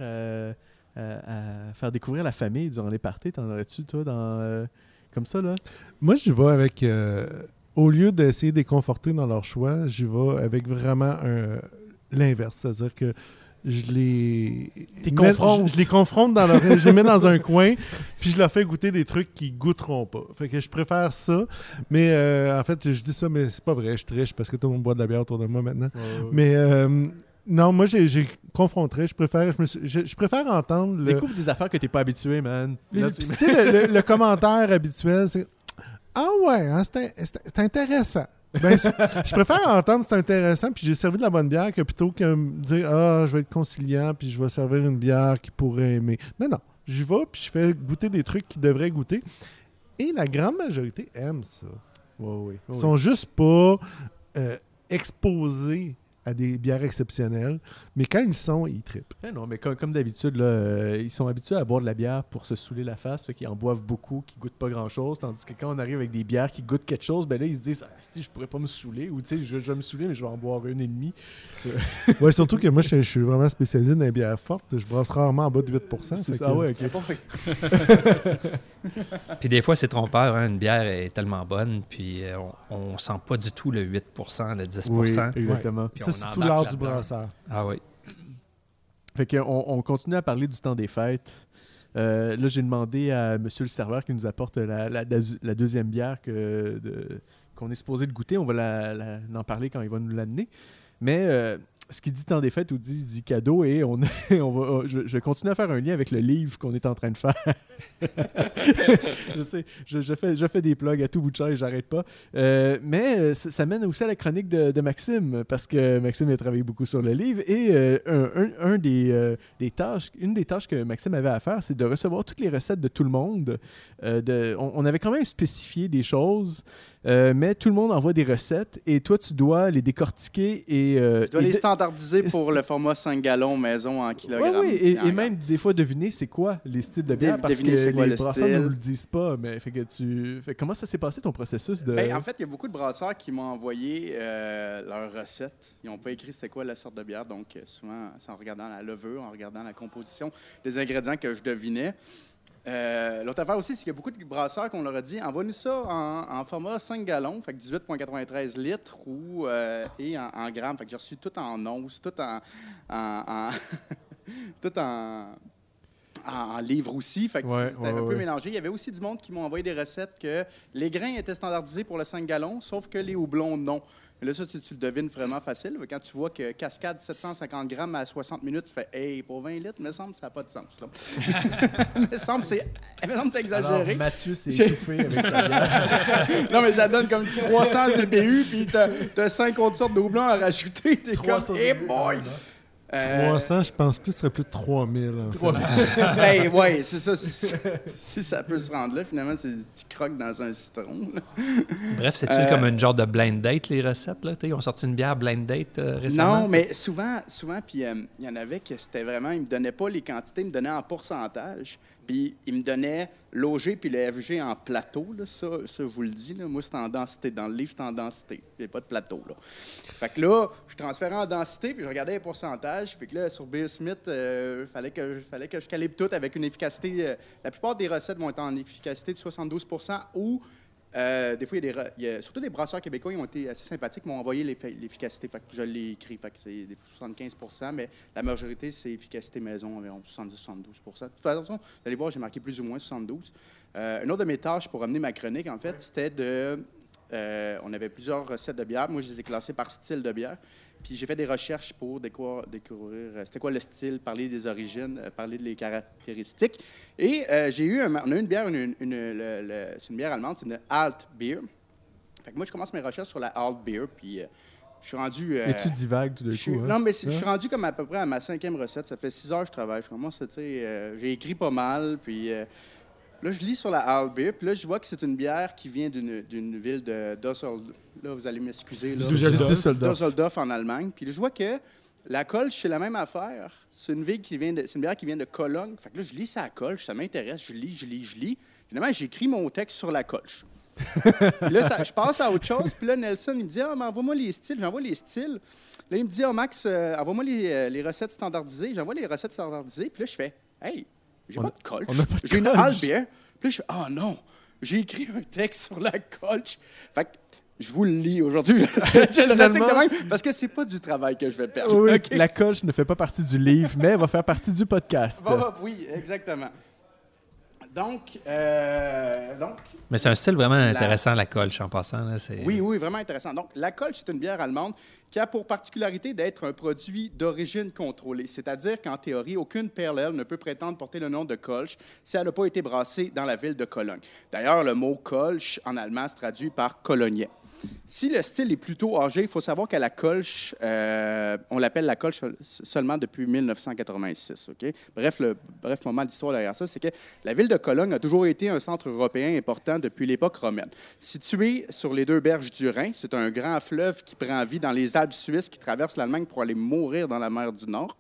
à- faire découvrir la famille durant les parties? T'en aurais-tu, toi, dans, comme ça, là? Moi, j'y vais avec. au lieu d'essayer de les conforter dans leur choix, j'y vais avec vraiment l'inverse. C'est-à-dire que je les. Mets-. Je, je les confronte dans leur. je les mets dans un coin, puis je leur fais goûter des trucs qu'ils goûteront pas. Fait que je préfère ça. Mais euh, en fait, je dis ça, mais c'est pas vrai. Je triche parce que tout le monde boit de la bière autour de moi maintenant. Mais. euh, non, moi, j'ai confronté. Je préfère, je, me suis- je- je préfère entendre le, Découvre des affaires que t'es pas habitué, man. le- Là, tu tu- sais, le, le- le commentaire habituel, c'est Ah ouais, hein, c'est intéressant. Ben, je préfère entendre c'est intéressant, puis j'ai servi de la bonne bière que plutôt que me dire Ah, je vais être conciliant, puis je vais servir une bière qu'ils pourraient aimer. Non, non. J'y vais, puis je fais goûter des trucs qu'ils devraient goûter. Et la grande majorité aime ça. Ouais, Ils sont juste pas euh, exposés à des bières exceptionnelles, mais quand ils sont, ils trippent. Eh non, mais comme, comme d'habitude, là, euh, ils sont habitués à boire de la bière pour se saouler la face, fait qu'ils en boivent beaucoup, qui goûtent pas grand-chose, tandis que quand on arrive avec des bières qui goûtent quelque chose, ben là, ils se disent ah, si je pourrais pas me saouler, ou tu sais, je, je vais me saouler, mais je vais en boire une et demie. <laughs> Ouais, surtout que moi, je, je suis vraiment spécialisé dans les bières fortes. Je brasse rarement en bas de 8 C'est fait ça, que- ouais, ok. <laughs> <laughs> <laughs> Puis des fois, c'est trompeur. hein, Une bière est tellement bonne, puis euh, on, on sent pas du tout le 8% le 10 Oui, exactement. Puis Ça, c'est tout l'art du brasseur. Ah oui. Fait qu'on on continue à parler du temps des fêtes. Euh, là, j'ai demandé à monsieur le serveur qui nous apporte la, la- la- la deuxième bière que de- qu'on est supposé de goûter. On va la- en parler quand il va nous l'amener. Mais euh, ce qu'il dit temps des ou dit, il dit cadeau et on, <laughs> on va, je, continue à faire un lien avec le livre qu'on est en train de faire. <laughs> je sais, je, fais, je fais des plugs à tout bout de champ et j'arrête pas. Euh, mais euh, ça, mène aussi à la chronique de, Maxime, parce que Maxime a travaillé beaucoup sur le livre. Et euh, un, des, des tâches, une des tâches que Maxime avait à faire, c'est de recevoir toutes les recettes de tout le monde. De, on, on avait quand même spécifié des choses, euh, mais tout le monde envoie des recettes et toi, tu dois les décortiquer et. euh, Tu dois et les standardiser pour le format 5 gallons maison en kilogrammes. oui, et, En et même des fois deviner c'est quoi les styles de bière parce que c'est quoi les le brasseurs ne nous le disent pas. Mais fait que tu, fait, comment ça s'est passé ton processus de Ben, en fait, il y a beaucoup de brasseurs qui m'ont envoyé euh, leurs recettes. Ils n'ont pas écrit c'était quoi la sorte de bière, donc souvent c'est en regardant la levure, en regardant la composition des ingrédients que je devinais. Euh, L'autre affaire aussi, c'est qu'il y a beaucoup de brasseurs qu'on leur a dit envoie-nous ça en, en format 5 gallons, fait que 18,93 litres ou, euh, et en, en grammes. Fait que j'ai reçu tout en onces, tout en, en- <laughs> tout en, en, en livres aussi. Fait que Ouais, c'était ouais, un peu ouais. mélangé. Il y avait aussi du monde qui m'ont envoyé des recettes que les grains étaient standardisés pour le 5 gallons, sauf que les houblons, non. Et là, ça, tu, tu le devines vraiment facile. Quand tu vois que Cascade 750 grammes à 60 minutes, tu fais Hey, pour 20 litres, me semble que ça n'a pas de sens. Là. <laughs> <laughs> me semble que c'est me semble que c'est Alors, exagéré. Mathieu s'est étouffé avec sa bière. <laughs> non, mais ça donne comme 300 CPU, puis t'as as 5 autres sortes de houblons à rajouter. T'es 300 comme, hey boy! Quand même, Euh, 300, je pense plus, ce serait plus de 3000. en fait. <laughs> ben <laughs> ouais, c'est ça. Si, ça peut se rendre là, finalement, c'est tu croques dans un citron. Bref, c'est-tu Euh, comme une genre de blind date, les recettes? Là? T'sais, Ils ont sorti une bière blind date euh, récemment? Non, mais souvent, souvent, puis euh, il y en avait que c'était vraiment, ils me donnaient pas les quantités, ils me donnaient en pourcentage. Ils me donnaient l'OG puis le FG en plateau, là, ça, ça, je vous le dis. Là. Moi, c'est en densité. Dans le livre, c'est en densité. Il a pas de plateau. Là. Fait que là, je transférais en densité, puis je regardais les pourcentages. Puis que là, sur Beer Smith, il fallait, que, fallait que je calibre tout avec une efficacité. euh, la plupart des recettes vont être en efficacité de 72 ou euh, des fois, il y a des, re- il y a surtout des brasseurs québécois, ils ont été assez sympathiques, m'ont envoyé l'effi- l'efficacité. Fait que je l'ai écrit, fait que c'est des fois 75% mais la majorité, c'est efficacité maison, environ 70-72% De toute façon, vous allez voir, j'ai marqué plus ou moins 72 Euh, Une autre de mes tâches pour amener ma chronique, en fait, c'était de. Euh, on avait plusieurs recettes de bière. Moi, je les ai classées par style de bière. Puis j'ai fait des recherches pour déco- découvrir euh, c'était quoi le style, parler des origines, euh, parler des caractéristiques. Et euh, j'ai eu, un- on a eu une bière, une, une- le- le- c'est une bière allemande, c'est une Alt Beer. Fait que moi, je commence mes recherches sur la Alt Beer, puis euh, je suis rendu. euh, Et tu divagues tout suis- coup. hein? Non, mais je suis rendu comme à peu près à ma cinquième recette. Ça fait six heures que je travaille. Je commence, tu sais, j'ai écrit pas mal, puis là, je lis sur la Alt Beer, puis là, je vois que c'est une bière qui vient d'une ville de Düsseldorf. Là, vous allez m'excuser. Düsseldorf. En Allemagne. Puis là, je vois que la Kolsch, c'est la même affaire. C'est une ville qui vient de, c'est une bière qui vient de Cologne. Fait que là, je lis ça à Kolsch, ça m'intéresse. Je lis, je lis, je lis. Finalement, j'écris mon texte sur la Kolsch. Puis là, ça- je passe à autre chose. Puis là, Nelson, il me dit Ah, mais envoie-moi les styles. J'envoie les styles. Là, il me dit Ah, Max, euh, envoie-moi les, euh, les recettes standardisées. J'envoie les recettes standardisées. Puis là, je fais Hey, j'ai pas de colch. on a pas de J'ai une Beer. Puis là, je fais Oh non, j'ai écrit un texte sur la colch. Fait que je vous le lis aujourd'hui. <laughs> je le de même parce que c'est pas du travail que je vais perdre. Oui? <laughs> La colche ne fait pas partie du livre, mais elle va faire partie du podcast. Oui, exactement. Donc, euh, donc Mais c'est un style vraiment intéressant, la colche, en passant. Là, Oui, oui, vraiment intéressant. Donc, la Kolsch, c'est une bière allemande qui a pour particularité d'être un produit d'origine contrôlée. C'est-à-dire qu'en théorie, aucune PLL ne peut prétendre porter le nom de Kolsch si elle n'a pas été brassée dans la ville de Cologne. D'ailleurs, le mot Kolsch en allemand se traduit par colognais. Si le style est plutôt âgé, il faut savoir qu'à la Kolsch, euh, on l'appelle la Kolsch seul- seulement depuis 1986. ok? Bref, le bref moment d'histoire derrière ça, c'est que la ville de Cologne a toujours été un centre européen important depuis l'époque romaine. Situé sur les deux berges du Rhin, c'est un grand fleuve qui prend vie dans les Alpes suisses, qui traverse l'Allemagne pour aller mourir dans la mer du Nord.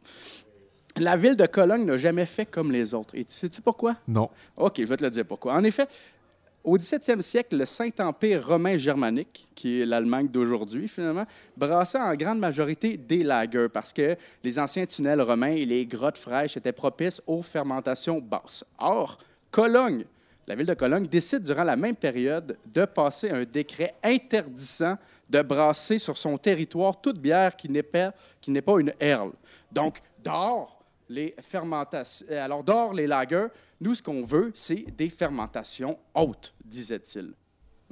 La ville de Cologne n'a jamais fait comme les autres. Et tu sais-tu pourquoi? Non. OK, je vais te le dire pourquoi. En effet, au 17e siècle, le Saint-Empire romain germanique, qui est l'Allemagne d'aujourd'hui, finalement, brassait en grande majorité des lagers parce que les anciens tunnels romains et les grottes fraîches étaient propices aux fermentations basses. Or, Cologne, la ville de Cologne, décide durant la même période de passer un décret interdisant de brasser sur son territoire toute bière qui n'est pas, une herle. Donc, d'or, les fermentations. euh, Alors, d'or, les lagers, nous, ce qu'on veut, c'est des fermentations hautes, disait-il.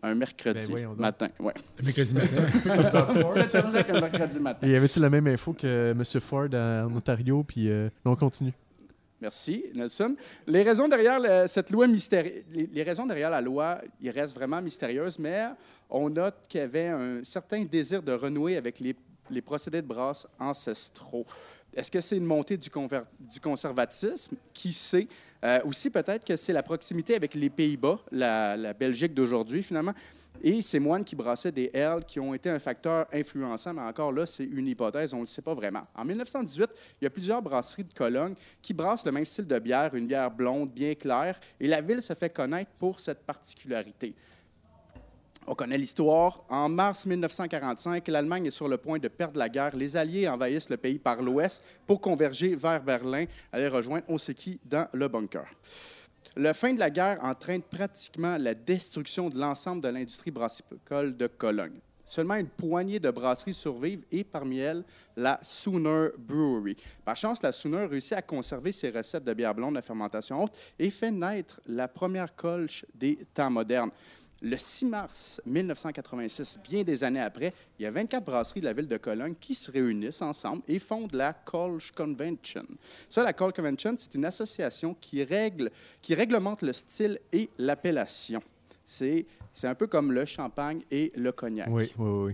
Un mercredi Ben, donc. matin. Ouais. Le mercredi matin. C'est <laughs> ça qu'un mercredi matin. Et y avait-tu la même info que M. Ford en Ontario? Puis euh, on continue. Merci, Nelson. Les raisons derrière le- cette loi mystérieuse, les, les raisons derrière la loi, ils restent vraiment mystérieuses, mais on note qu'il y avait un certain désir de renouer avec les, les procédés de brasse ancestraux. Est-ce que c'est une montée du, conservatisme? Qui sait? Euh, aussi, peut-être que c'est la proximité avec les Pays-Bas, la, la Belgique d'aujourd'hui, finalement, et ces moines qui brassaient des L qui ont été un facteur influençant, mais encore là, c'est une hypothèse, on ne le sait pas vraiment. En 1918, il y a plusieurs brasseries de Cologne qui brassent le même style de bière, une bière blonde, bien claire, et la ville se fait connaître pour cette particularité. On connaît l'histoire. En mars 1945, l'Allemagne est sur le point de perdre la guerre. Les Alliés envahissent le pays par l'ouest pour converger vers Berlin, aller rejoindre on sait qui dans le bunker. La fin de la guerre entraîne pratiquement la destruction de l'ensemble de l'industrie brassicole de Cologne. Seulement une poignée de brasseries survivent et parmi elles, la Sooner Brewery. Par chance, la Sooner réussit à conserver ses recettes de bière blonde à fermentation haute et fait naître la première colche des temps modernes. Le 6 mars 1986, bien des années après, il y a 24 brasseries de la ville de Cologne qui se réunissent ensemble et fondent la Kolsch Convention. Ça, la Kolsch Convention, c'est une association qui, règle, qui réglemente le style et l'appellation. C'est un peu comme le champagne et le cognac. Oui, oui, oui.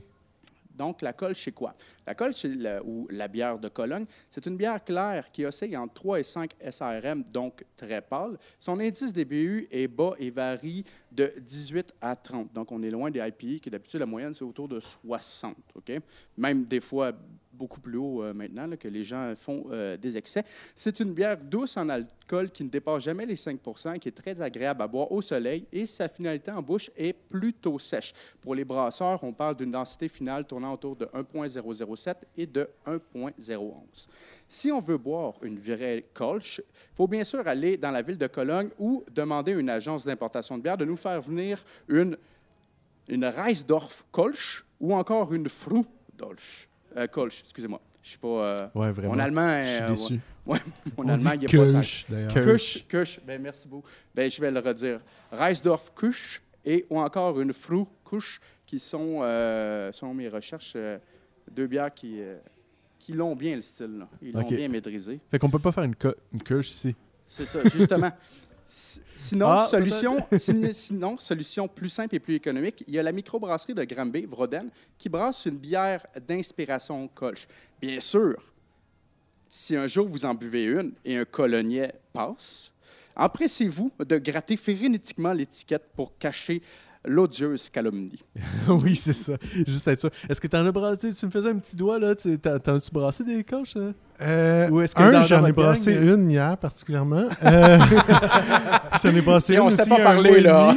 Donc, la colle, c'est quoi? La colle, c'est la- ou la bière de Cologne, c'est une bière claire qui oscille entre 3 et 5 SRM, donc très pâle. Son indice DBU est bas et varie de 18 à 30. Donc, on est loin des IPI, qui d'habitude, la moyenne, c'est autour de 60. OK? Même des fois beaucoup plus haut euh, maintenant, que les gens font euh, des excès. C'est une bière douce en alcool qui ne dépasse jamais les 5 qui est très agréable à boire au soleil et sa finalité en bouche est plutôt sèche. Pour les brasseurs, on parle d'une densité finale tournant autour de 1,007 et de 1,011. Si on veut boire une vraie Kolsch, il faut bien sûr aller dans la ville de Cologne ou demander à une agence d'importation de bière de nous faire venir une, une Reisdorf Kolsch ou encore une Fru Dolch. Euh, Kolsch, excusez-moi. Je sais pas. euh, Ouais, vraiment. mon allemand, Je suis euh, déçu. ouais, <laughs> mon On allemand, dit il pas. Kölsch, d'ailleurs. Kölsch. Kusch, Kusch, ben merci beaucoup. Ben, je vais le redire. Reisdorf Kusch et ou encore une Fru Kusch qui sont, euh, selon mes recherches, euh, deux bières qui, euh, qui l'ont bien le style. là. Ils l'ont bien maîtrisé. Fait qu'on peut pas faire une, co- une coche ici. C'est ça, justement. <laughs> Si- Sinon, Ah, solution, <laughs> sin- sinon, solution plus simple et plus économique, il y a la microbrasserie de Granby, Vroden, qui brasse une bière d'inspiration Kolsch. Bien sûr, si un jour vous en buvez une et un coloniet passe, empressez-vous de gratter frénétiquement l'étiquette pour cacher l'odieuse calomnie. <laughs> oui, c'est ça. Juste être sûr. Est-ce que t'en as brassé? Tu me faisais un petit doigt, là. tu- t'en- as-tu brassé des coches? hein? Euh, Ou est-ce que un, j'en ai brassé gang, une hier particulièrement. Euh, j'en ai brassé Et une on aussi pas un parlé, là.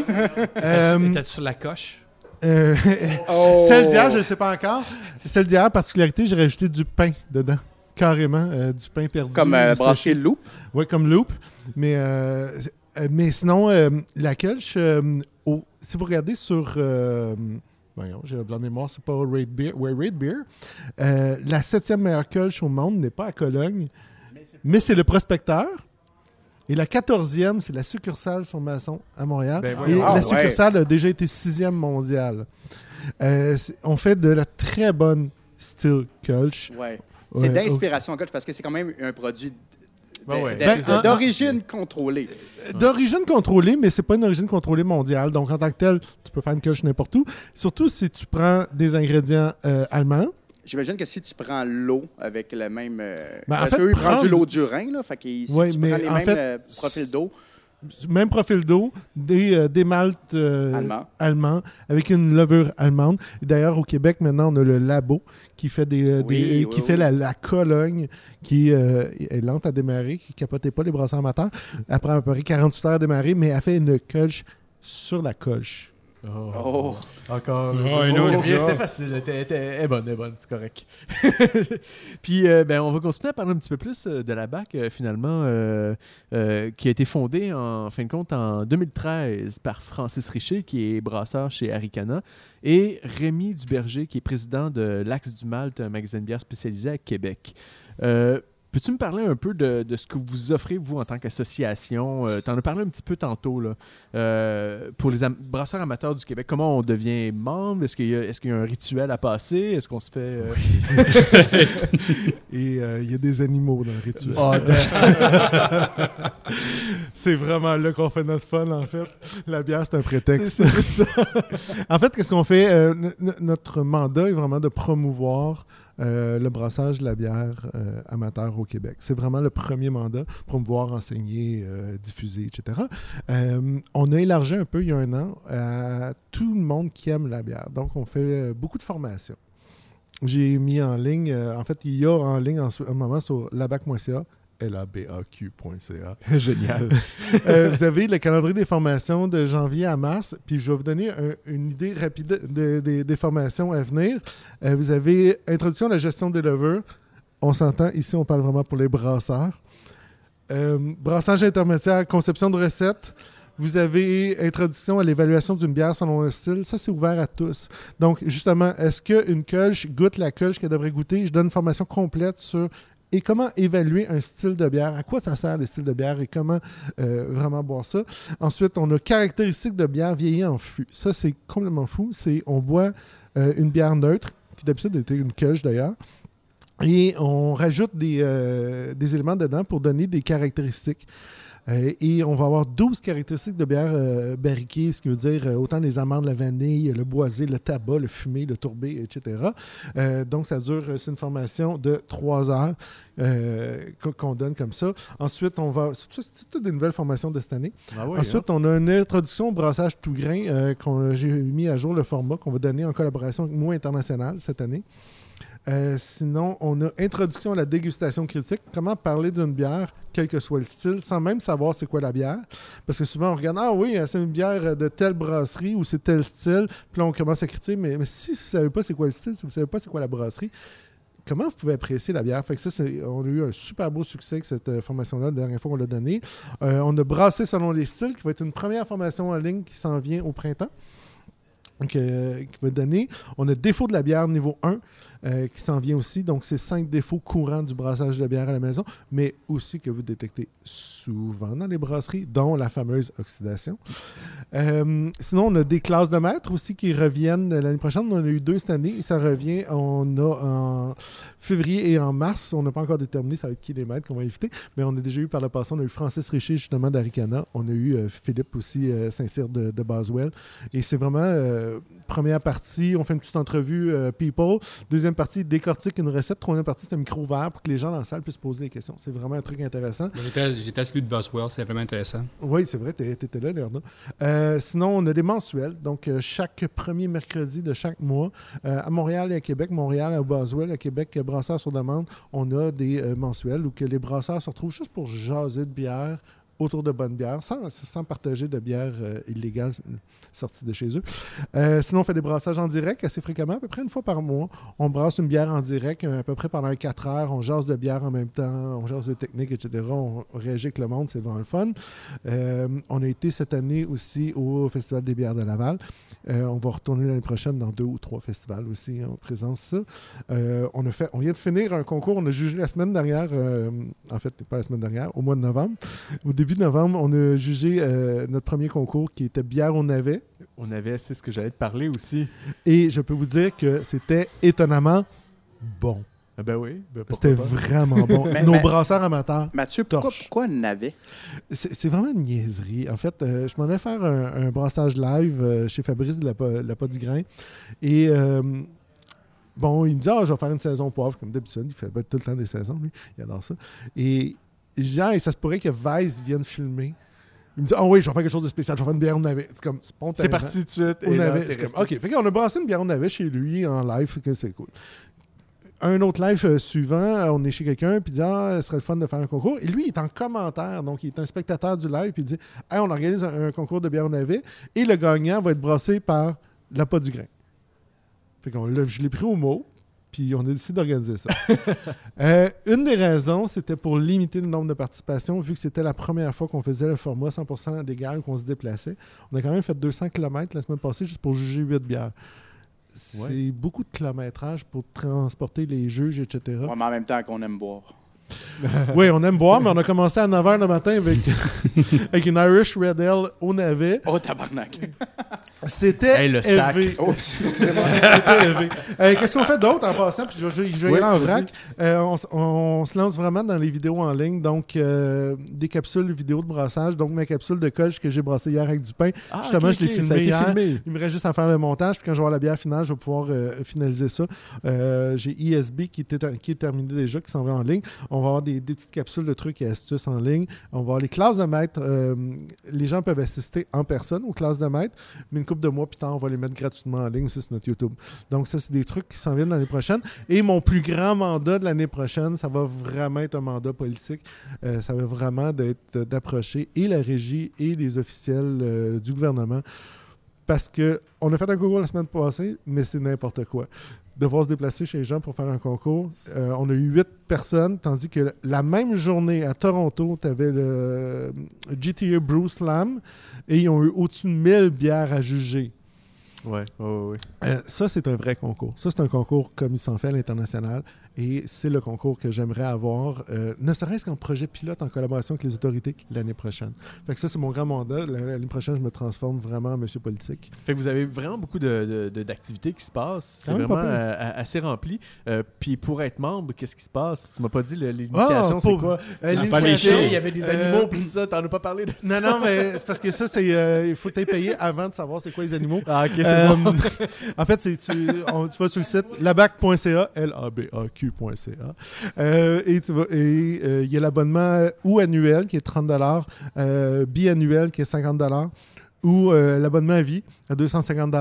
Euh, T'es sur la coche? euh, <laughs> Oh! Celle d'hier, je ne sais pas encore. Celle d'hier, particularité, j'ai rajouté du pain dedans. carrément, euh, du pain perdu. Comme euh, séché. brasserie Loop. Oui, comme Loop. Mais, euh, euh, mais sinon, euh, la Kölsch, euh, au- si vous regardez sur. Euh, voyons, j'ai un blanc de mémoire, c'est pas Raid Beer. Ouais, Raid Beer. Euh, la septième meilleure Kölsch au monde n'est pas à Cologne, mais c'est le prospecteur. Et la quatorzième, c'est la succursale sur Masson à Montréal. Ben Et la ouais. succursale a déjà été sixième mondiale. Euh, on fait de la très bonne style Kölsch. Ouais. Ouais, C'est d'inspiration Kölsch parce que c'est quand même un produit Ben ouais. Ben, d'origine contrôlée. D'origine contrôlée, mais c'est pas une origine contrôlée mondiale. Donc, en tant que tel, tu peux faire une coche n'importe où. Surtout si tu prends des ingrédients euh, allemands. J'imagine que si tu prends l'eau avec le même. euh, Ben, en fait, qu'eux, ils prennent prendre- du lot du Rhin, là. Fait que si Ouais, tu mais prends les en mêmes fait, euh, profils d'eau Même profil d'eau, des, euh, des maltes euh, allemands. allemands avec une levure allemande. Et D'ailleurs, au Québec, maintenant, on a le labo qui fait, des, euh, Oui, des- oui, qui oui. fait la, la Cologne, qui est lente à démarrer, qui capotait pas les brasseurs amateurs. Prend à peu près 48 heures à démarrer, mais elle fait une coche sur la coche. Oh. Oh. Encore. Oh, une autre oh. C'était facile. Elle est bonne, elle est bonne, c'est correct. <laughs> Puis, euh, ben, on va continuer à parler un petit peu plus euh, de la BAC, euh, finalement, euh, euh, qui a été fondée, en fin de compte, en 2013 par Francis Richer, qui est brasseur chez Aricana, et Rémi Duberger, qui est président de l'Axe du Malte, un magasin de bière spécialisé à Québec. Euh, Peux-tu me parler un peu de, de ce que vous offrez, vous, en tant qu'association? tu en as parlé un petit peu tantôt, là. Euh, pour les am- brasseurs amateurs du Québec, comment on devient membre? Est-ce qu'il y, qu'il y a un rituel à passer? Est-ce qu'on se fait... euh, <laughs> Et euh, il y a des animaux dans le rituel. Ah, <laughs> c'est vraiment là qu'on fait notre fun, en fait. La bière, c'est un prétexte. ça. <laughs> En fait, qu'est-ce qu'on fait? Euh, notre mandat est vraiment de promouvoir euh, le brassage de la bière euh, amateur au Québec. C'est vraiment le premier mandat, promouvoir, enseigner, euh, diffuser, etc. On a élargi un peu il y a un an à tout le monde qui aime la bière. Donc, on fait beaucoup de formations. J'ai mis en ligne, en fait, il y a en ligne en ce en moment sur labac.ca, labaq.ca. <laughs> Génial. Euh, vous avez le calendrier des formations de janvier à mars. Puis je vais vous donner un- une idée rapide de- de- des formations à venir. Euh, vous avez introduction à la gestion des levures. On s'entend, ici, on parle vraiment pour les brasseurs. Euh, brassage intermédiaire, conception de recettes. Vous avez introduction à l'évaluation d'une bière selon un style. Ça, c'est ouvert à tous. Donc, justement, est-ce qu'une colche goûte la colche qu'elle devrait goûter? Je donne une formation complète sur et comment évaluer un style de bière, à quoi ça sert les styles de bière? Et comment euh, vraiment boire ça? Ensuite, on a caractéristiques de bière vieillie en fût. Ça, c'est complètement fou. C'est on boit euh, une bière neutre, qui d'habitude était une queue d'ailleurs, et on rajoute des, euh, des éléments dedans pour donner des caractéristiques. Euh, et on va avoir 12 caractéristiques de bière euh, barriquée, ce qui veut dire autant les amandes, la vanille, le boisé, le tabac, le fumé, le tourbé, etc. Donc, ça dure, c'est une formation de 3 heures qu'on- donne comme ça. Ensuite, on va. C'est toutes des nouvelles formations de cette année. Ah oui, hein? Ensuite, on a une introduction au brassage tout grain. qu'on- J'ai mis à jour le format qu'on va donner en collaboration avec Moi International cette année. Euh, sinon, on a introduction à la dégustation critique. Comment parler d'une bière, quel que soit le style, sans même savoir c'est quoi la bière? Parce que souvent, on regarde, ah oui, c'est une bière de telle brasserie ou c'est tel style. Puis là, on commence à critiquer. Mais, si vous ne savez pas c'est quoi le style, si vous ne savez pas c'est quoi la brasserie, comment vous pouvez apprécier la bière? Fait que ça, on a eu un super beau succès avec cette euh, formation-là, la dernière fois qu'on l'a donnée. Euh, on a brassé selon les styles, qui va être une première formation en ligne qui s'en vient au printemps. Donc, qui va donner. On a défaut de la bière niveau 1 euh, qui s'en vient aussi. Donc, c'est cinq défauts courants du brassage de bière à la maison, mais aussi que vous détectez souvent dans les brasseries, dont la fameuse oxydation. Euh, sinon, on a des classes de maîtres aussi qui reviennent l'année prochaine. On en a eu deux cette année ça revient. On a en février et en mars. On n'a pas encore déterminé ça va être qui les maîtres qu'on va inviter, mais on a déjà eu par le passé, on a eu Francis Richer justement d'Aricana. On a eu euh, Philippe aussi, euh, Saint-Cyr de, de. Et c'est vraiment première partie, on fait une petite entrevue people. Deuxième partie, décortique une recette. Troisième partie, c'est un micro ouvert pour que les gens dans la salle puissent poser des questions. C'est vraiment un truc intéressant. J'étais à de Boswell, c'était vraiment intéressant. Oui, c'est vrai, tu étais là, Léonard. Euh, sinon, on a des mensuels. Donc, euh, chaque premier mercredi de chaque mois, euh, à Montréal et à Québec, Montréal, à Boswell, à Québec, Brasseurs sur demande, on a des euh, mensuels où que les brasseurs se retrouvent juste pour jaser de bière autour de bonnes bières, sans, partager de bières euh, illégales sorties de chez eux. Euh, sinon, on fait des brassages en direct assez fréquemment, à peu près une fois par mois. On brasse une bière en direct euh, à peu près pendant 4 heures. On jase de bière en même temps, on jase de technique, etc. On réagit avec le monde, c'est vraiment le fun. Euh, on a été cette année aussi au Festival des bières de Laval. On va retourner l'année prochaine dans deux ou trois festivals aussi en présence. on, on vient de finir un concours. On a jugé la semaine dernière, en fait, pas la semaine dernière, au mois de novembre. Au début de novembre, on a jugé euh, notre premier concours qui était bière au navet. On avait, c'est ce que j'allais te parler aussi. Et je peux vous dire que c'était étonnamment bon. Ah ben oui. ben pourquoi C'était vraiment bon. <laughs> Mais- Nos brasseurs amateurs, Mathieu, pourquoi, pourquoi navet? c'est c'est vraiment une niaiserie. En fait, euh, je m'en allais faire un, un brassage live euh, chez Fabrice de la, Pa- la Pas du Grain. Et euh, bon, il me dit Ah, je vais faire une saison poivre, comme d'habitude. Il fait ben, tout le temps des saisons, lui. Il adore ça. Et genre, et ça se pourrait que Vice vienne filmer. Il me dit Ah oui, je vais faire quelque chose de spécial, je vais faire une bière au navet. C'est comme C'est spontanément. parti tout de suite. On et là, c'est c'est comme. OK, fait qu'on a brassé une bière on avait chez lui en live, que c'est cool. Un autre live euh, suivant, euh, on est chez quelqu'un, puis il dit Ah, ce serait le fun de faire un concours. Et lui, il est en commentaire, donc il est un spectateur du live, puis il dit Hey, on organise un, un concours de bière on avait, et le gagnant va être brassé par la pas du grain. Fait qu'on l'a- je l'ai pris au mot, puis on a décidé d'organiser ça. <laughs> Euh, une des raisons, c'était pour limiter le nombre de participations, vu que c'était la première fois qu'on faisait le format 100% légal, qu'on se déplaçait. On a quand même fait 200 km la semaine passée juste pour juger 8 bières. C'est Ouais. beaucoup de kilométrage pour transporter les juges, etc. Ouais, mais en même temps qu'on aime boire. <laughs> oui, on aime boire, mais on a commencé à 9h le matin avec, <laughs> avec une Irish Red Ale au navet. Oh, tabarnak! C'était Hey, le sac. élevé. Oh, excusez-moi. <laughs> C'était élevé. Euh, Qu'est-ce qu'on fait d'autre en passant? Puis je, je- je Oui, en vrac. Euh, on, se lance vraiment dans les vidéos en ligne. Donc, euh, des capsules vidéo de brassage. Donc, ma capsule de colche que j'ai brassée hier avec du pain. Ah, Justement, je l'ai ok, filmé ça a été hier. filmé. Il me reste juste à faire le montage. Puis quand je vais avoir la bière finale, je vais pouvoir euh, finaliser ça. Euh, j'ai ISB qui, était- qui est terminé déjà, qui s'en va en ligne. On va avoir des, des petites capsules de trucs et astuces en ligne. On va avoir les classes de maître. Euh, les gens peuvent assister en personne aux classes de maître, mais une de mois plus tard, on va les mettre gratuitement en ligne sur notre YouTube. Donc, ça, c'est des trucs qui s'en viennent l'année prochaine. Et mon plus grand mandat de l'année prochaine, ça va vraiment être un mandat politique. Euh, ça va vraiment d'être d'approcher et la régie et les officiels euh, du gouvernement. Parce que on a fait un concours la semaine passée, mais c'est n'importe quoi. Devoir se déplacer chez les gens pour faire un concours. Euh, on a eu huit personnes, tandis que la même journée à Toronto, tu avais le GTA Brew Slam et ils ont eu au-dessus de 1000 bières à juger. Ouais, ouais, ouais, ouais. Euh, ça, c'est un vrai concours. Ça, c'est un concours comme il s'en fait à l'international. Et c'est le concours que j'aimerais avoir, euh, ne serait-ce qu'en projet pilote en collaboration avec les autorités l'année prochaine. Fait que ça, c'est mon grand mandat. L'année prochaine, je me transforme vraiment en monsieur politique. Fait que vous avez vraiment beaucoup de- de- de- d'activités qui se passent. C'est vraiment euh, assez rempli. Euh, Puis pour être membre, qu'est-ce qui se passe? Tu m'as pas dit le- l'initiation, Ah, c'est quoi? Euh, La Pas les l'initiation- chiens, il y avait des Euh, animaux, puis ça, t'en as pas parlé de ça. Non, non, mais c'est parce que ça, c'est. euh, il faut que tu payé avant de savoir c'est quoi les animaux. Ah, ok, c'est Euh, bon. en fait, tu, on- tu vas sur le site labac.ca, L-A-B-A-Q.ca, euh, et tu vas- et, euh, il y a l'abonnement ou annuel qui est 30 euh, biannuel qui est 50 ou l'abonnement à vie à 250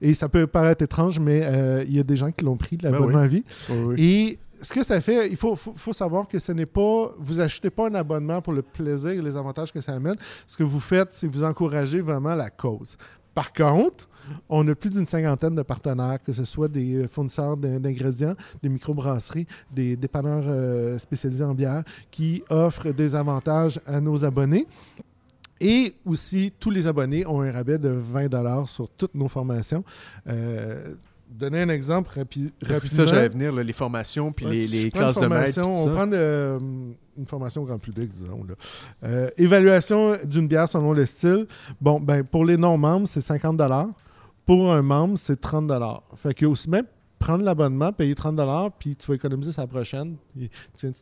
Et ça peut paraître étrange, mais il y a des gens qui l'ont pris, l'abonnement Ben oui. à vie. Oui. Et ce que ça fait, il faut, faut, faut savoir que ce n'est pas. Vous achetez pas un abonnement pour le plaisir et les avantages que ça amène. Ce que vous faites, c'est vous encourager vraiment la cause. Par contre, on a plus d'une cinquantaine de partenaires, que ce soit des euh, fournisseurs d'in- d'ingrédients, des microbrasseries, des dépanneurs euh, spécialisés en bière, qui offrent des avantages à nos abonnés. Et aussi, tous les abonnés ont un rabais de 20 sur toutes nos formations. Euh, donner un exemple rapi- rapidement. ça, j'allais venir, là, les formations, puis Ouais, les, classes de maître. On ça. prend de, euh, une formation au grand public, disons. Là. Euh, évaluation d'une bière selon le style. Bon, ben pour les non-membres, c'est 50 Pour un membre, c'est 30 Fait que aussi même prendre l'abonnement, payer 30 puis tu vas économiser la prochaine. Tu-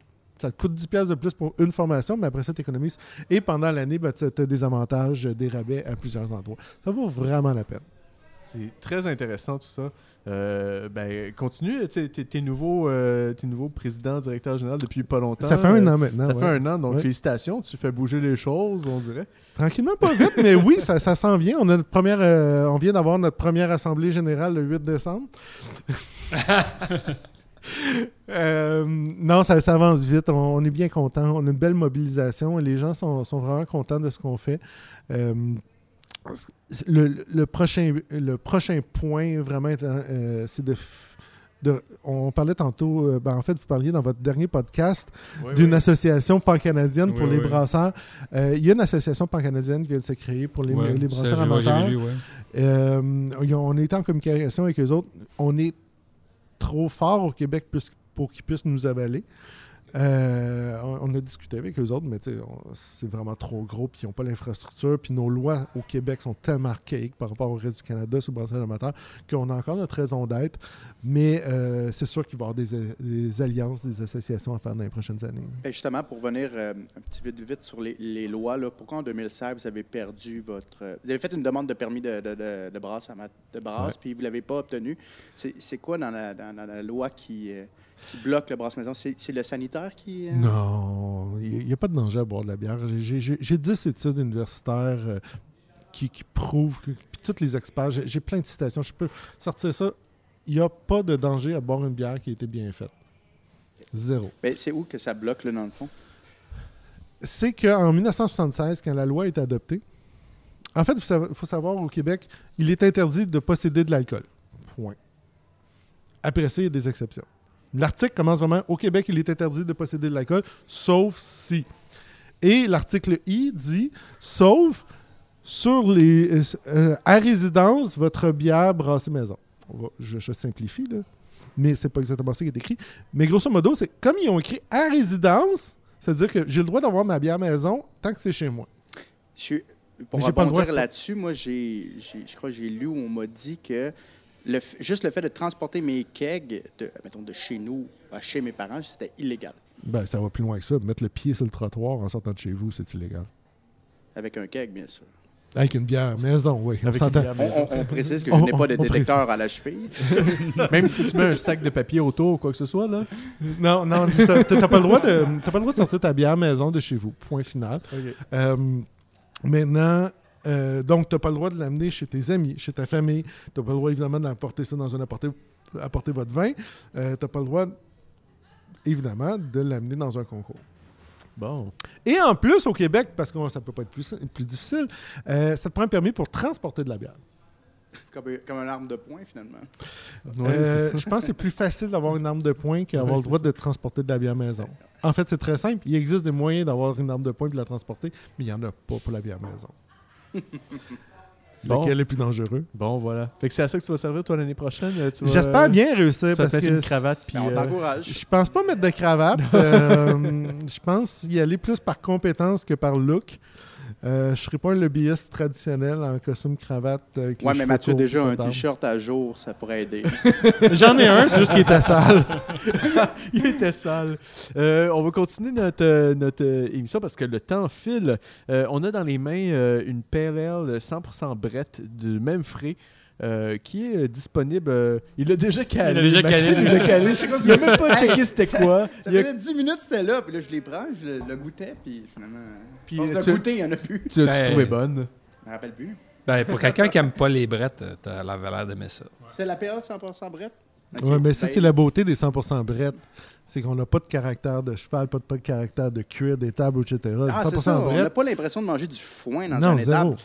ça te coûte 10 pièces de plus pour une formation, mais après ça, tu économises. Et pendant l'année, ben, tu as des avantages, des rabais à plusieurs endroits. Ça vaut vraiment la peine. C'est très intéressant tout ça. Euh, ben, continue, tu t'es nouveau, euh, nouveau président, directeur général depuis pas longtemps. ça fait un an maintenant. Ça ouais. fait un an, donc Ouais. félicitations, tu fais bouger les choses, on dirait. Tranquillement, pas vite, mais oui, ça, ça s'en vient. On, a notre première, euh, on vient d'avoir notre première assemblée générale le 8 décembre. <laughs> Euh, non, ça, ça avance vite. On, on est bien content. On a une belle mobilisation et les gens sont, sont vraiment contents de ce qu'on fait. Euh, le, le prochain, le prochain point, vraiment, euh, c'est de, On parlait tantôt, euh, ben, en fait, vous parliez dans votre dernier podcast d'une association pan-canadienne pour les brasseurs. Euh, il y a une association pan-canadienne qui vient de se créer pour les, les brasseurs amateurs. ouais. On est en communication avec eux autres. On est trop fort au Québec pour qu'ils puissent nous avaler. Euh, on, on a discuté avec eux autres, mais c'est vraiment trop gros, puis ils n'ont pas l'infrastructure, puis nos lois au Québec sont tellement archaïques par rapport au reste du Canada sur le brassage amateur qu'on a encore notre raison d'être. Mais euh, c'est sûr qu'il va y avoir des, des alliances, des associations à faire dans les prochaines années. Et justement, pour venir euh, un petit vite vite sur les, les lois, là, pourquoi en 2016 vous avez perdu votre. vous avez fait une demande de permis de, de, de, de brasse, ama- de brasse Ouais. puis vous ne l'avez pas obtenu. C'est quoi dans la, dans, dans la loi qui, qui bloque le brasse-maison C'est c'est le sanitaire qui. euh, Non, il n'y a pas de danger à boire de la bière. J'ai- J'ai j'ai- j'ai 10 études universitaires euh, qui, qui prouvent, que, puis tous les experts, j'ai plein de citations, je peux sortir ça. Il n'y a pas de danger à boire une bière qui a été bien faite. Zéro. Ben, c'est où que ça bloque, là, dans le fond? C'est qu'en 1976, quand la loi est adoptée, en fait, il faut savoir, au Québec, il est interdit de posséder de l'alcool. Point. Après ça, il y a des exceptions. L'article commence vraiment au Québec, il est interdit de posséder de l'alcool, sauf si. Et l'article I dit sauf sur les euh, euh, à résidence votre bière brassée maison. On va- je, je simplifie là, mais c'est pas exactement ça qui est écrit. Mais grosso modo, c'est comme ils ont écrit à résidence, c'est-à-dire que j'ai le droit d'avoir ma bière maison tant que c'est chez moi. Je pour rebondir de- là-dessus, moi, j'ai, j'ai- je crois que j'ai lu où on m'a dit que le f- juste le fait de transporter mes kegs de, mettons, de chez nous à chez mes parents, c'était illégal. Ben, ça va plus loin que ça. Mettre le pied sur le trottoir en sortant de chez vous, c'est illégal. Avec un keg, bien sûr. Avec une bière maison, oui. On Avec s'entend. une bière On, maison. on- on précise que On- je n'ai pas de on- on détecteur à la cheville. <laughs> Même si tu mets un sac de papier autour ou quoi que ce soit, là. Non, non, t'as t'as pas le droit de, t'as pas le droit de sortir ta bière maison de chez vous. Point final. Euh, maintenant, euh, donc, tu n'as pas le droit de l'amener chez tes amis, chez ta famille. Tu n'as pas le droit, évidemment, d'apporter ça dans un apporter, apporter votre vin. Euh, tu n'as pas le droit, évidemment, de l'amener dans un concours. Bon. Et en plus, au Québec, parce que ça peut pas être plus, plus difficile, euh, ça te prend un permis pour transporter de la bière. Comme, comme une arme de poing, finalement. Ouais, Euh, je pense que c'est plus facile d'avoir une arme de poing qu'avoir Ouais, le droit de transporter de la bière maison. En fait, c'est très simple. Il existe des moyens d'avoir une arme de poing et de la transporter, mais il n'y en a pas pour la bière maison. Bon. Lequel est plus dangereux? Bon, voilà. Fait que c'est à ça que tu vas servir, toi, l'année prochaine? euh, J'espère bien réussir Tu vas parce que une cravate. Puis, Ben, on euh, t'encourage. je pense pas mettre de cravate. <laughs> Euh, je pense y aller plus par compétence que par look. Euh, je serai pas un lobbyiste traditionnel en costume cravate. Avec les Ouais, mais Mathieu déjà un t-shirt à jour, ça pourrait aider. <laughs> J'en ai un, c'est juste qu'il était sale. <laughs> Il était sale. Euh, on va continuer notre, euh, notre euh, émission parce que le temps file. Euh, on a dans les mains euh, une PLL 100% Brett du même frais. Euh, qui est euh, disponible. euh, il l'a déjà calé. Il l'a déjà Maxime, calé. Il l'a calé. Il a même pas checké c'était quoi. Ça Il a- faisait 10 minutes, c'était là, puis là, je les prends, je le, le goûtais, puis finalement. Puis, Puis, de tu- goûter, il n'y en a plus. Tu l'as Ben, trouvé bonne? Je me rappelle plus. Ben, pour quelqu'un qui aime pas les brettes, euh, t'as la valeur d'aimer ça. C'est la PL 100% Brett? Ok. Ouais, mais ça, Ben, c'est la beauté des 100% Brett. C'est qu'on n'a pas de caractère de cheval, pas de, pas de caractère de cuir, des tables, etc. Ah, 100% c'est ça. On n'a pas l'impression de manger du foin dans Non, un zéro.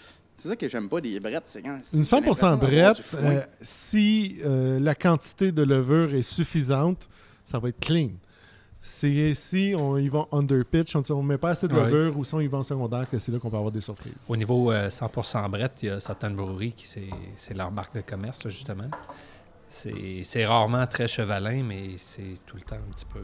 C'est ça que j'aime pas des brettes. C'est quand Une j'ai l'impression 100% d'avoir Brett, du foin. euh, si euh, la quantité de levure est suffisante, ça va être clean. C'est si on y va under pitch, on ne met pas assez de Ouais. levure ou si on y va en secondaire, que c'est là qu'on peut avoir des surprises. Au niveau euh, 100% Brett, il y a certaines breweries qui c'est c'est leur marque de commerce, là, justement. C'est c'est rarement très chevalin, mais c'est tout le temps un petit peu.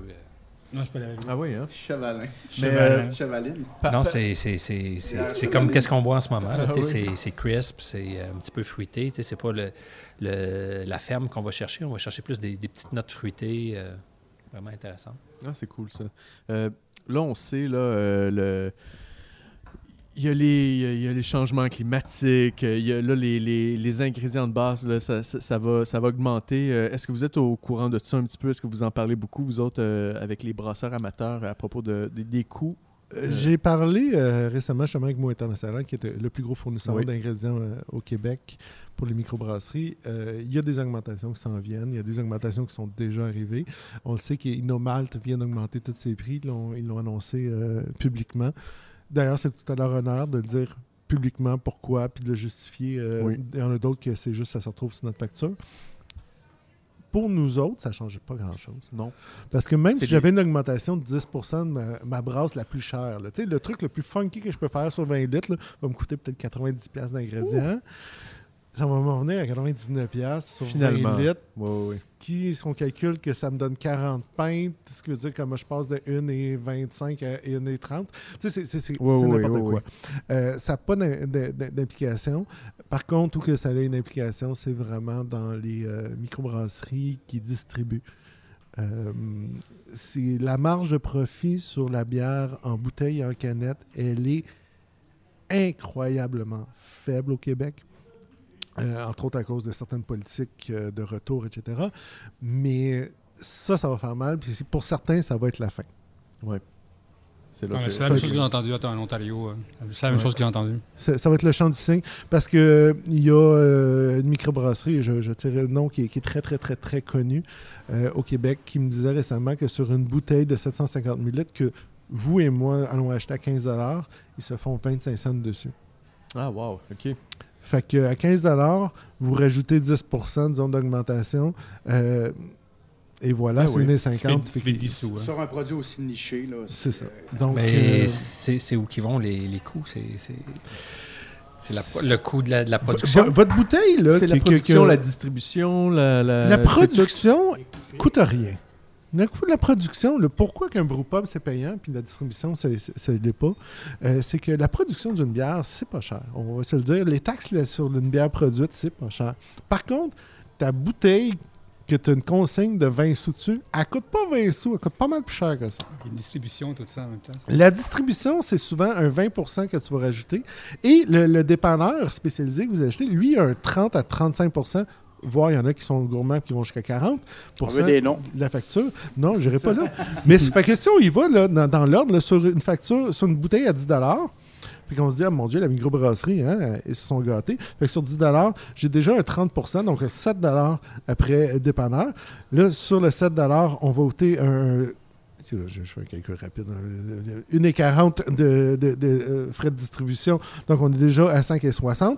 Non, je peux aller avec vous. Ah oui, hein? Chevalin. Mais, Chevalin. euh, Chevaline. Non, c'est c'est- c'est- c'est- Ah, comme qu'est-ce qu'on boit en ce moment. là. Ah Tu sais, oui. C'est c'est crisp, c'est euh, un petit peu fruité. Tu sais, C'est pas le, le- la ferme qu'on va chercher. On va chercher plus des, des petites notes fruitées. euh, vraiment intéressant. Ah, c'est cool ça. Euh, là, on sait, là, euh, le... Il y, a les, il y a- il y a les changements climatiques, euh, il y a là, les, les- les ingrédients de base, là, ça, ça- ça va, ça va augmenter. Euh, Est-ce que vous êtes au courant de ça un petit peu? Est-ce que vous en parlez beaucoup, vous autres, euh, avec les brasseurs amateurs, à propos de, des- des coûts? Euh, J'ai parlé euh, récemment justement avec Mo International, qui est le plus gros fournisseur Oui. d'ingrédients au Québec pour les microbrasseries. Il y a des augmentations qui s'en viennent. Il y a des augmentations qui sont déjà arrivées. On le sait qu'Innomalt vient d'augmenter tous ses prix. Ils l'ont- annoncé publiquement. D'ailleurs, c'est tout à leur honneur de le dire publiquement pourquoi, puis de le justifier. Euh, Oui. Il y en a d'autres que c'est juste ça se retrouve sur notre facture. Pour nous autres, ça ne change pas grand-chose. Non. Parce que même si j'avais une augmentation de 10 de ma, ma brasse la plus chère, là, le truc le plus funky que je peux faire sur 20 litres là, va me coûter peut-être 90 pièces d'ingrédients. Ça va m'en venir à 99 pièces sur Finalement. 20 litres. Oui, oui, qui, si on calcule que ça me donne 40 pintes, ce qui veut dire que moi, je passe de 1,25 à 1,30. Tu sais, c'est- Oui, oui, n'importe oui, quoi. Euh, ça n'a pas d'im- d'im- d'implication. Par contre, où que ça a une implication, c'est vraiment dans les euh, microbrasseries qui distribuent. Euh, c'est la marge de profit sur la bière en bouteille et en canette, elle est incroyablement faible au Québec. Euh, entre autres à cause de certaines politiques euh, de retour, etc. Mais ça, ça va faire mal. Puis pour certains, ça va être la fin. Que- C'est la même chose que j'ai entendu en Ontario. euh. C'est la même Ouais. chose que j'ai entendu. Ça, va être le champ du signe parce que euh, il y a euh, une microbrasserie, je, je tirais le nom, qui est, qui est très, très, très, très connu euh, au Québec, qui me disait récemment que sur une bouteille de 750 ml que vous et moi allons acheter à 15 ils se font 25 cents dessus. Ah, wow, OK. Fait que à 15 vous rajoutez 10% disons, d'augmentation. euh, et voilà, Ah c'est oui. 1,50 fait tu fais que- 10 sous. hein. Sur un produit aussi niché, là. C'est ça. euh, Donc, Mais euh, c'est où qu'ils vont les, les coûts? C'est le coût de la, de la vo- production? vo- votre bouteille, là, C'est la qui- que- production, que- la distribution, la... La, La production coûte rien. Le coût de la production, le pourquoi qu'un brewpub c'est payant puis la distribution ça ne l'est pas, euh, c'est que la production d'une bière c'est pas cher. On va se le dire, les taxes là, sur une bière produite c'est pas cher. Par contre, ta bouteille que tu as une consigne de 20 sous dessus, elle coûte pas 20 sous, elle coûte pas mal plus cher que ça. Une distribution, tout ça en même temps. La distribution, c'est souvent un 20% que tu vas rajouter. Et le, le dépanneur spécialisé que vous achetez, lui, a un 30 à 35 voire il y en a qui sont gourmands qui vont jusqu'à 40 On veut des noms. de la facture. Non, je n'irai pas là. <laughs> Mais c'est- fait que si on y va là, dans, dans l'ordre, sur une facture, sur une bouteille à 10 puis qu'on se dit, ah mon Dieu, la microbrasserie, hein, ils se sont gâtés. Fait que sur 10 j'ai déjà un 30 donc un 7 après dépanneur. Là, sur le 7 on va ôter un. Je, je fais un calcul rapide. hein, 1,40 de, de, de, euh, frais de distribution. Donc, on est déjà à 5,60.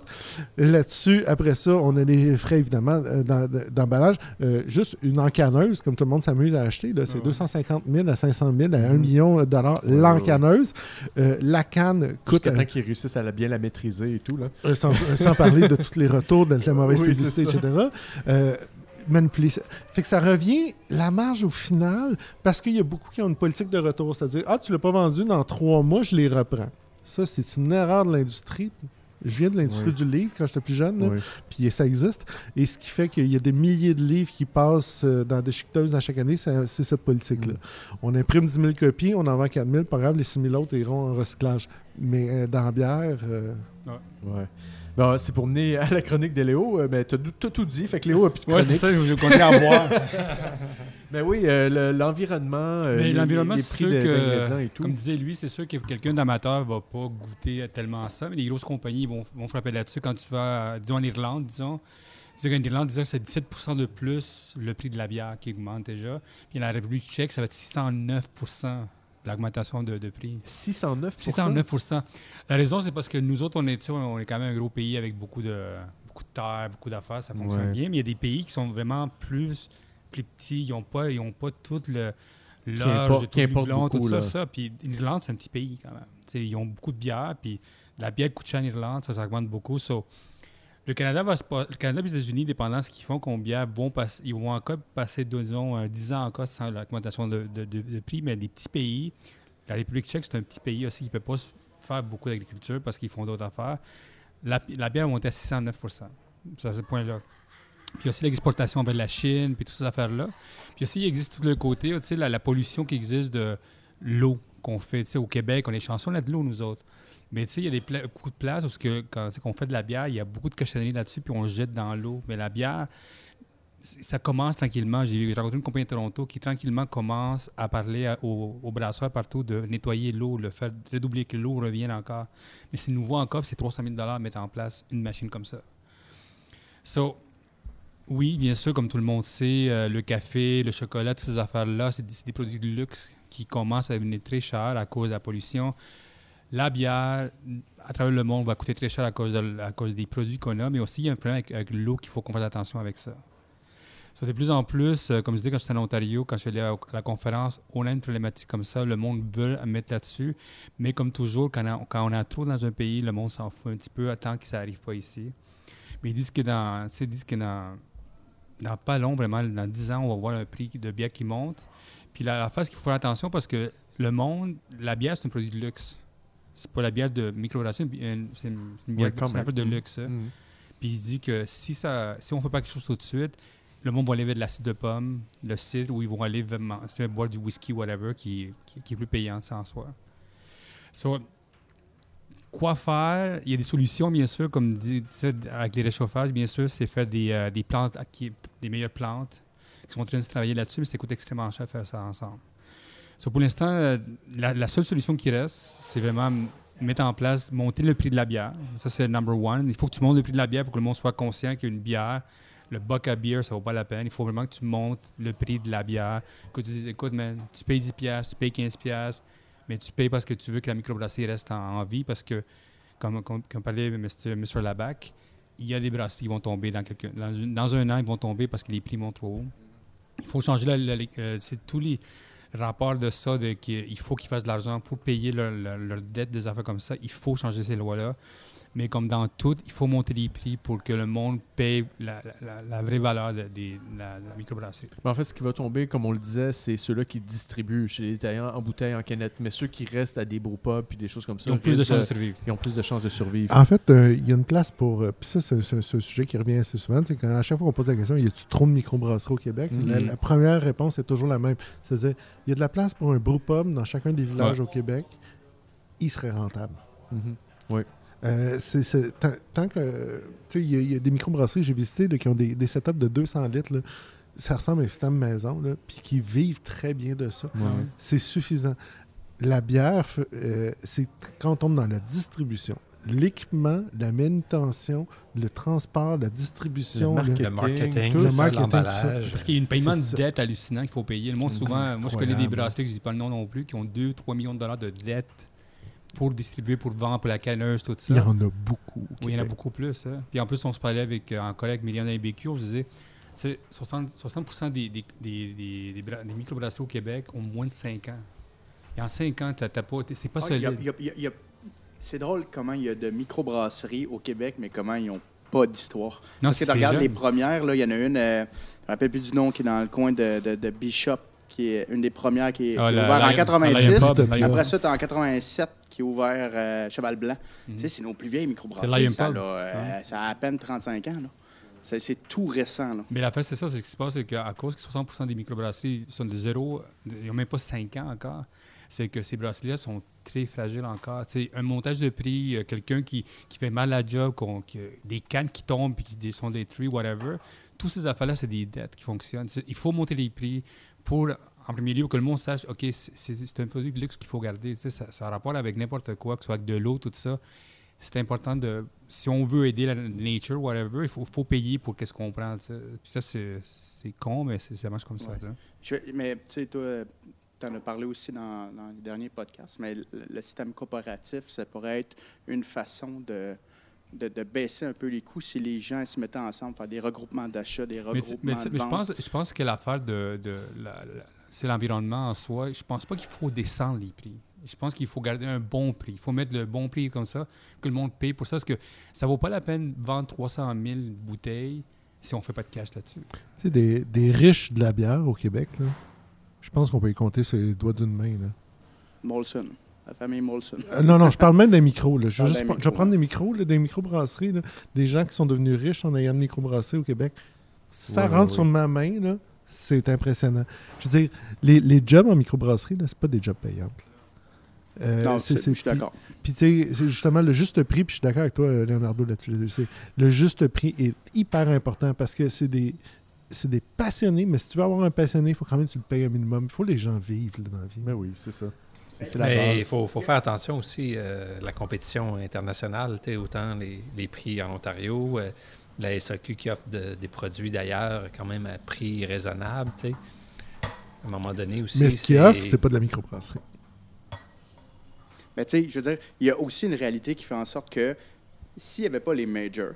Là-dessus, après ça, on a les frais, évidemment, euh, d'emballage. Euh, juste une encanneuse, comme tout le monde s'amuse à acheter, c'est Ouais. 250 000 à 500 000 à 1 Mhm. million de dollars Ouais. Euh, la canne coûte, Jusqu'à temps qu'ils réussissent à la- bien la maîtriser et tout, là. euh, sans, sans parler de tous les retours, de la <laughs> mauvaise Oui, publicité, etc. Manipuler ça. Fait que ça revient, la marge au final, parce qu'il y a beaucoup qui ont une politique de retour, c'est-à-dire, ah, tu l'as pas vendu dans trois mois, je les reprends. Ça, c'est une erreur de l'industrie. Je viens de l'industrie Oui. du livre quand j'étais plus jeune, Oui. puis ça existe. Et ce qui fait qu'il y a des milliers de livres qui passent euh, dans des chiqueteuses à chaque année, c'est cette politique-là. Mm. On imprime 10 000 copies, on en vend 4 000, pas grave, les 6 000 autres iront en recyclage. Mais euh, dans la bière, euh, Ouais. Bon, c'est pour mener à la chronique de Léo. Euh, ben, t'as tout, tout, dit. Fait que Léo a plus de Ouais, c'est chronique. ça, je continue à voir. <laughs> Ben oui, euh, le- l'environnement, euh, Mais les- l'environnement, les prix de- que, et tout. comme disait lui, c'est sûr que quelqu'un d'amateur va pas goûter tellement ça, mais les grosses compagnies vont, vont frapper là-dessus quand tu vas, euh, disons, en Irlande, disons. Disons qu'en Irlande, disons que c'est 17 de plus le prix de la bière qui augmente déjà. Puis la République tchèque, ça va être 609 de l'augmentation de, de prix. 609 609 La raison, c'est parce que nous autres, on est, on est quand même un gros pays avec beaucoup de, beaucoup de terre, beaucoup d'affaires, ça fonctionne Ouais. bien. Mais il y a des pays qui sont vraiment plus, plus petits. Ils n'ont pas, ils ont pas tout le l'orge, tout blond, tout ça, ça. Puis l'Irlande, c'est un petit pays quand même. Ils ont beaucoup de bière, puis la bière coûte cher en Irlande, ça, ça augmente beaucoup. So, le Canada va le Canada et les États-Unis, dépendant de ce qu'ils font, combien vont passer, ils vont encore passer, disons, euh, 10 ans encore sans l'augmentation de, prix, mais les petits pays, la République tchèque, c'est un petit pays aussi qui ne peut pas faire beaucoup d'agriculture parce qu'ils font d'autres affaires. La, bière a monté à 609% C'est à ce point-là. Puis aussi l'exportation vers la Chine, puis toutes ces affaires-là. Puis aussi, il existe tout le côté, la, pollution qui existe de l'eau qu'on fait. Au Québec, on est chanceux, on a de l'eau, nous autres. Mais tu sais, il y a des pla- beaucoup de places où que, quand qu'on fait de la bière, il y a beaucoup de cochonneries là-dessus, puis on le jette dans l'eau. Mais la bière, ça commence tranquillement. J'ai rencontré une compagnie de Toronto qui tranquillement commence à parler à- aux, aux brasseries partout de nettoyer l'eau, le faire redoubler que l'eau revienne encore. Mais c'est nouveau encore, c'est 300 000 de mettre en place une machine comme ça. So, oui, bien sûr, comme tout le monde sait, euh, le café, le chocolat, toutes ces affaires-là, c'est des produits de luxe qui commencent à devenir très chers à cause de la pollution. La bière, à travers le monde, va coûter très cher à cause, des produits qu'on a, mais aussi il y a un problème avec, l'eau qu'il faut qu'on fasse attention avec ça. So, de plus en plus, euh, comme je disais quand j'étais en Ontario, quand je suis allé à, la conférence, on a une problématique comme ça, le monde veut mettre là-dessus, mais comme toujours, quand on, a, dans un pays, le monde s'en fout un petit peu, attend que ça n'arrive pas ici. Mais ils disent que dans, ils disent que dans pas long, vraiment, dans 10 ans, on va voir un prix de bière qui monte. Puis la, la phase qu'il faut faire attention parce que le monde, la bière, c'est un produit de luxe. C'est pas la bière de c'est une, c'est une bière peu de luxe. Mhm. Puis il se dit que si, ça, si on ne fait pas quelque chose tout de suite, le monde va aller vers de l'acide de pomme, le cidre, où ils vont aller c'est boire du whisky, whatever, qui, qui, qui est plus payant, ça en soi. So, quoi faire? Il y a des solutions, bien sûr, comme dit, avec les réchauffages, bien sûr, c'est faire des, euh, des plantes, qui- des meilleures plantes, qui sont en train de se travailler là-dessus, mais ça coûte extrêmement cher de faire ça ensemble. So, pour l'instant, euh, la, seule solution qui reste, c'est vraiment m- mettre en place, monter le prix de la bière. Ça, c'est number one. Il faut que tu montes le prix de la bière pour que le monde soit conscient qu'une bière, le buck à bière, ça vaut pas la peine. Il faut vraiment que tu montes le prix de la bière. Que tu dises, écoute, man, tu payes 10 piastres, tu payes 15 piastres, mais tu payes parce que tu veux que la microbrasserie reste en, vie, parce que, comme, comme, comme parlait. Mr. Labac, il y a des brasseries qui vont tomber dans, quelques, dans, un an, ils vont tomber parce que les prix montent trop haut. Il faut changer la, la- euh, tous les rapports de ça, de qu'il faut qu'ils fassent de l'argent pour payer leur, leur dette, des affaires comme ça. Il faut changer ces lois-là. Mais comme dans tout, il faut monter les prix pour que le monde paye la, la- la- la vraie valeur de, des- de la, de la microbrasserie. Mais en fait, ce qui va tomber, comme on le disait, c'est ceux-là qui distribuent chez les détaillants en bouteille, en canette. Mais ceux qui restent à des brewpubs puis des choses comme ça, Ils ont plus de chances de survivre. ils ont plus de chances de survivre. En fait, euh, il y a une place pour. euh, Puis ça, c'est c'est- c'est un sujet qui revient assez souvent. C'est quand à chaque fois qu'on pose la question, y a-tu trop de microbrasseries au Québec? Mhm. la, la première réponse est toujours la même. C'est-à-dire, il y a de la place pour un brewpub dans chacun des villages au Québec. Il serait rentable. Mhm. Euh, c'est- c'est- tant, tant que. Tu sais, il y, a- il y a des microbrasseries que j'ai visitées là, qui ont des, des setups de 200 litres. là. Ça ressemble à un système maison, là, puis qui vivent très bien de ça. Ouais. C'est suffisant. La bière, euh, c'est quand on tombe dans la distribution. L'équipement, la manutention, le transport, la distribution. Le marketing, Le marketing, tout le le marketing, tout ça. l'emballage. Parce qu'il y a une paiement de dette hallucinant qu'il faut payer. Le monde, souvent, moi, je connais des que je dis pas le nom non plus, qui ont 2-3 millions de dollars de dettes pour distribuer, pour vendre, pour la canneuse, tout ça. Il y en a beaucoup. au Oui, il y en a beaucoup plus. hein. Puis en plus, on se parlait avec euh, un collègue Myriam IBQ, on se disait, c'est 60, 60 des, des, des, des, des bra- des microbrasseries au Québec ont moins de 5 ans. Et en 5 ans, t'as t'as pas, c'est pas Ah, il y a- solide. il y a- il y a- il y a- C'est drôle comment il y a de microbrasseries au Québec, mais comment ils n'ont pas d'histoire. Non, Parce que c'est tu regardes les premières, là, il y en a une, euh, je me rappelle plus du nom, qui est dans le coin de, de- de Bishop, qui est une des premières qui est, qui Ah, est ouverte en Lion- 86. Lion Pub, Puis Lion- Après ça, tu as en 87 qui est ouvert euh, Cheval Blanc. Mhm. Tu sais, c'est nos plus vieilles microbrasseries. Ça, là, euh, ça a à peine 35 ans. là. C'est tout récent. Là. Mais la fait, c'est ça, c'est ce qui se passe, c'est qu'à cause que 60 des microbrasseries sont de zéro, ils n'ont même pas 5 ans encore, c'est que ces brasseries-là sont très fragiles encore. C'est un montage de prix, euh, quelqu'un qui, qui fait mal à la job, des cannes qui tombent puis qui sont détruites, whatever. Toutes ces affaires-là, c'est des dettes qui fonctionnent. Il faut monter les prix pour, en premier lieu, que le monde sache, OK, c'est- un produit de luxe qu'il faut garder. Tu sais, Ça, ça a rapport avec n'importe quoi, que ce soit avec de l'eau, tout ça. C'est important de, si on veut aider la nature, whatever, il faut, faut payer pour qu'est-ce qu'on prend. tu sais. Puis ça, c'est con, mais c'est- ça marche comme ça. Ouais. tu sais. Je- mais tu sais, toi, tu en as parlé aussi dans, dans les derniers podcasts, mais le, le système coopératif, ça pourrait être une façon de, de, de baisser un peu les coûts si les gens se mettaient ensemble, faire des regroupements d'achats, des Mais, regroupements mais de mais je, pense, je pense que l'affaire de, de la- la- c'est l'environnement en soi. Je pense pas qu'il faut descendre les prix. Je pense qu'il faut garder un bon prix. Il faut mettre le bon prix comme ça, que le monde paye pour ça. Parce que ça vaut pas la peine de vendre 300 000 bouteilles si on fait pas de cash là-dessus. Tu sais, des, des riches de la bière au Québec, là, je pense qu'on peut y compter sur les doigts d'une main. Là. Molson, la famille Molson. Euh, non, non, je parle même des micros. Là. Je, vais Parle juste des pre- je vais micros. prendre des micros, là, des microbrasseries, là, des gens qui sont devenus riches en ayant une microbrasserie au Québec. Ça Ouais, rentre ouais. sur ma main, là, c'est impressionnant. Je veux dire, les, les jobs en microbrasserie, là, c'est pas des jobs payants. Euh, non, c'est- je suis d'accord. Puis, tu sais, c'est justement le juste prix, puis je suis d'accord avec toi, Leonardo, là-dessus. c'est- Le juste prix est hyper important parce que c'est des. c'est des passionnés, mais si tu veux avoir un passionné, il faut quand même que tu le payes un minimum. Il faut que les gens vivent là, dans la vie. Mais oui, c'est ça. C'est c'est la Mais il faut, faut faire attention aussi euh, la compétition internationale, autant les, les prix en Ontario, euh, la SAQ qui offre de- des produits d'ailleurs quand même à prix raisonnable, tu sais. À un moment donné aussi. mais ce qu'ils offrent, c'est pas de la microbrasserie. Mais tu sais, je veux dire, il y a aussi une réalité qui fait en sorte que s'il n'y avait pas les majors,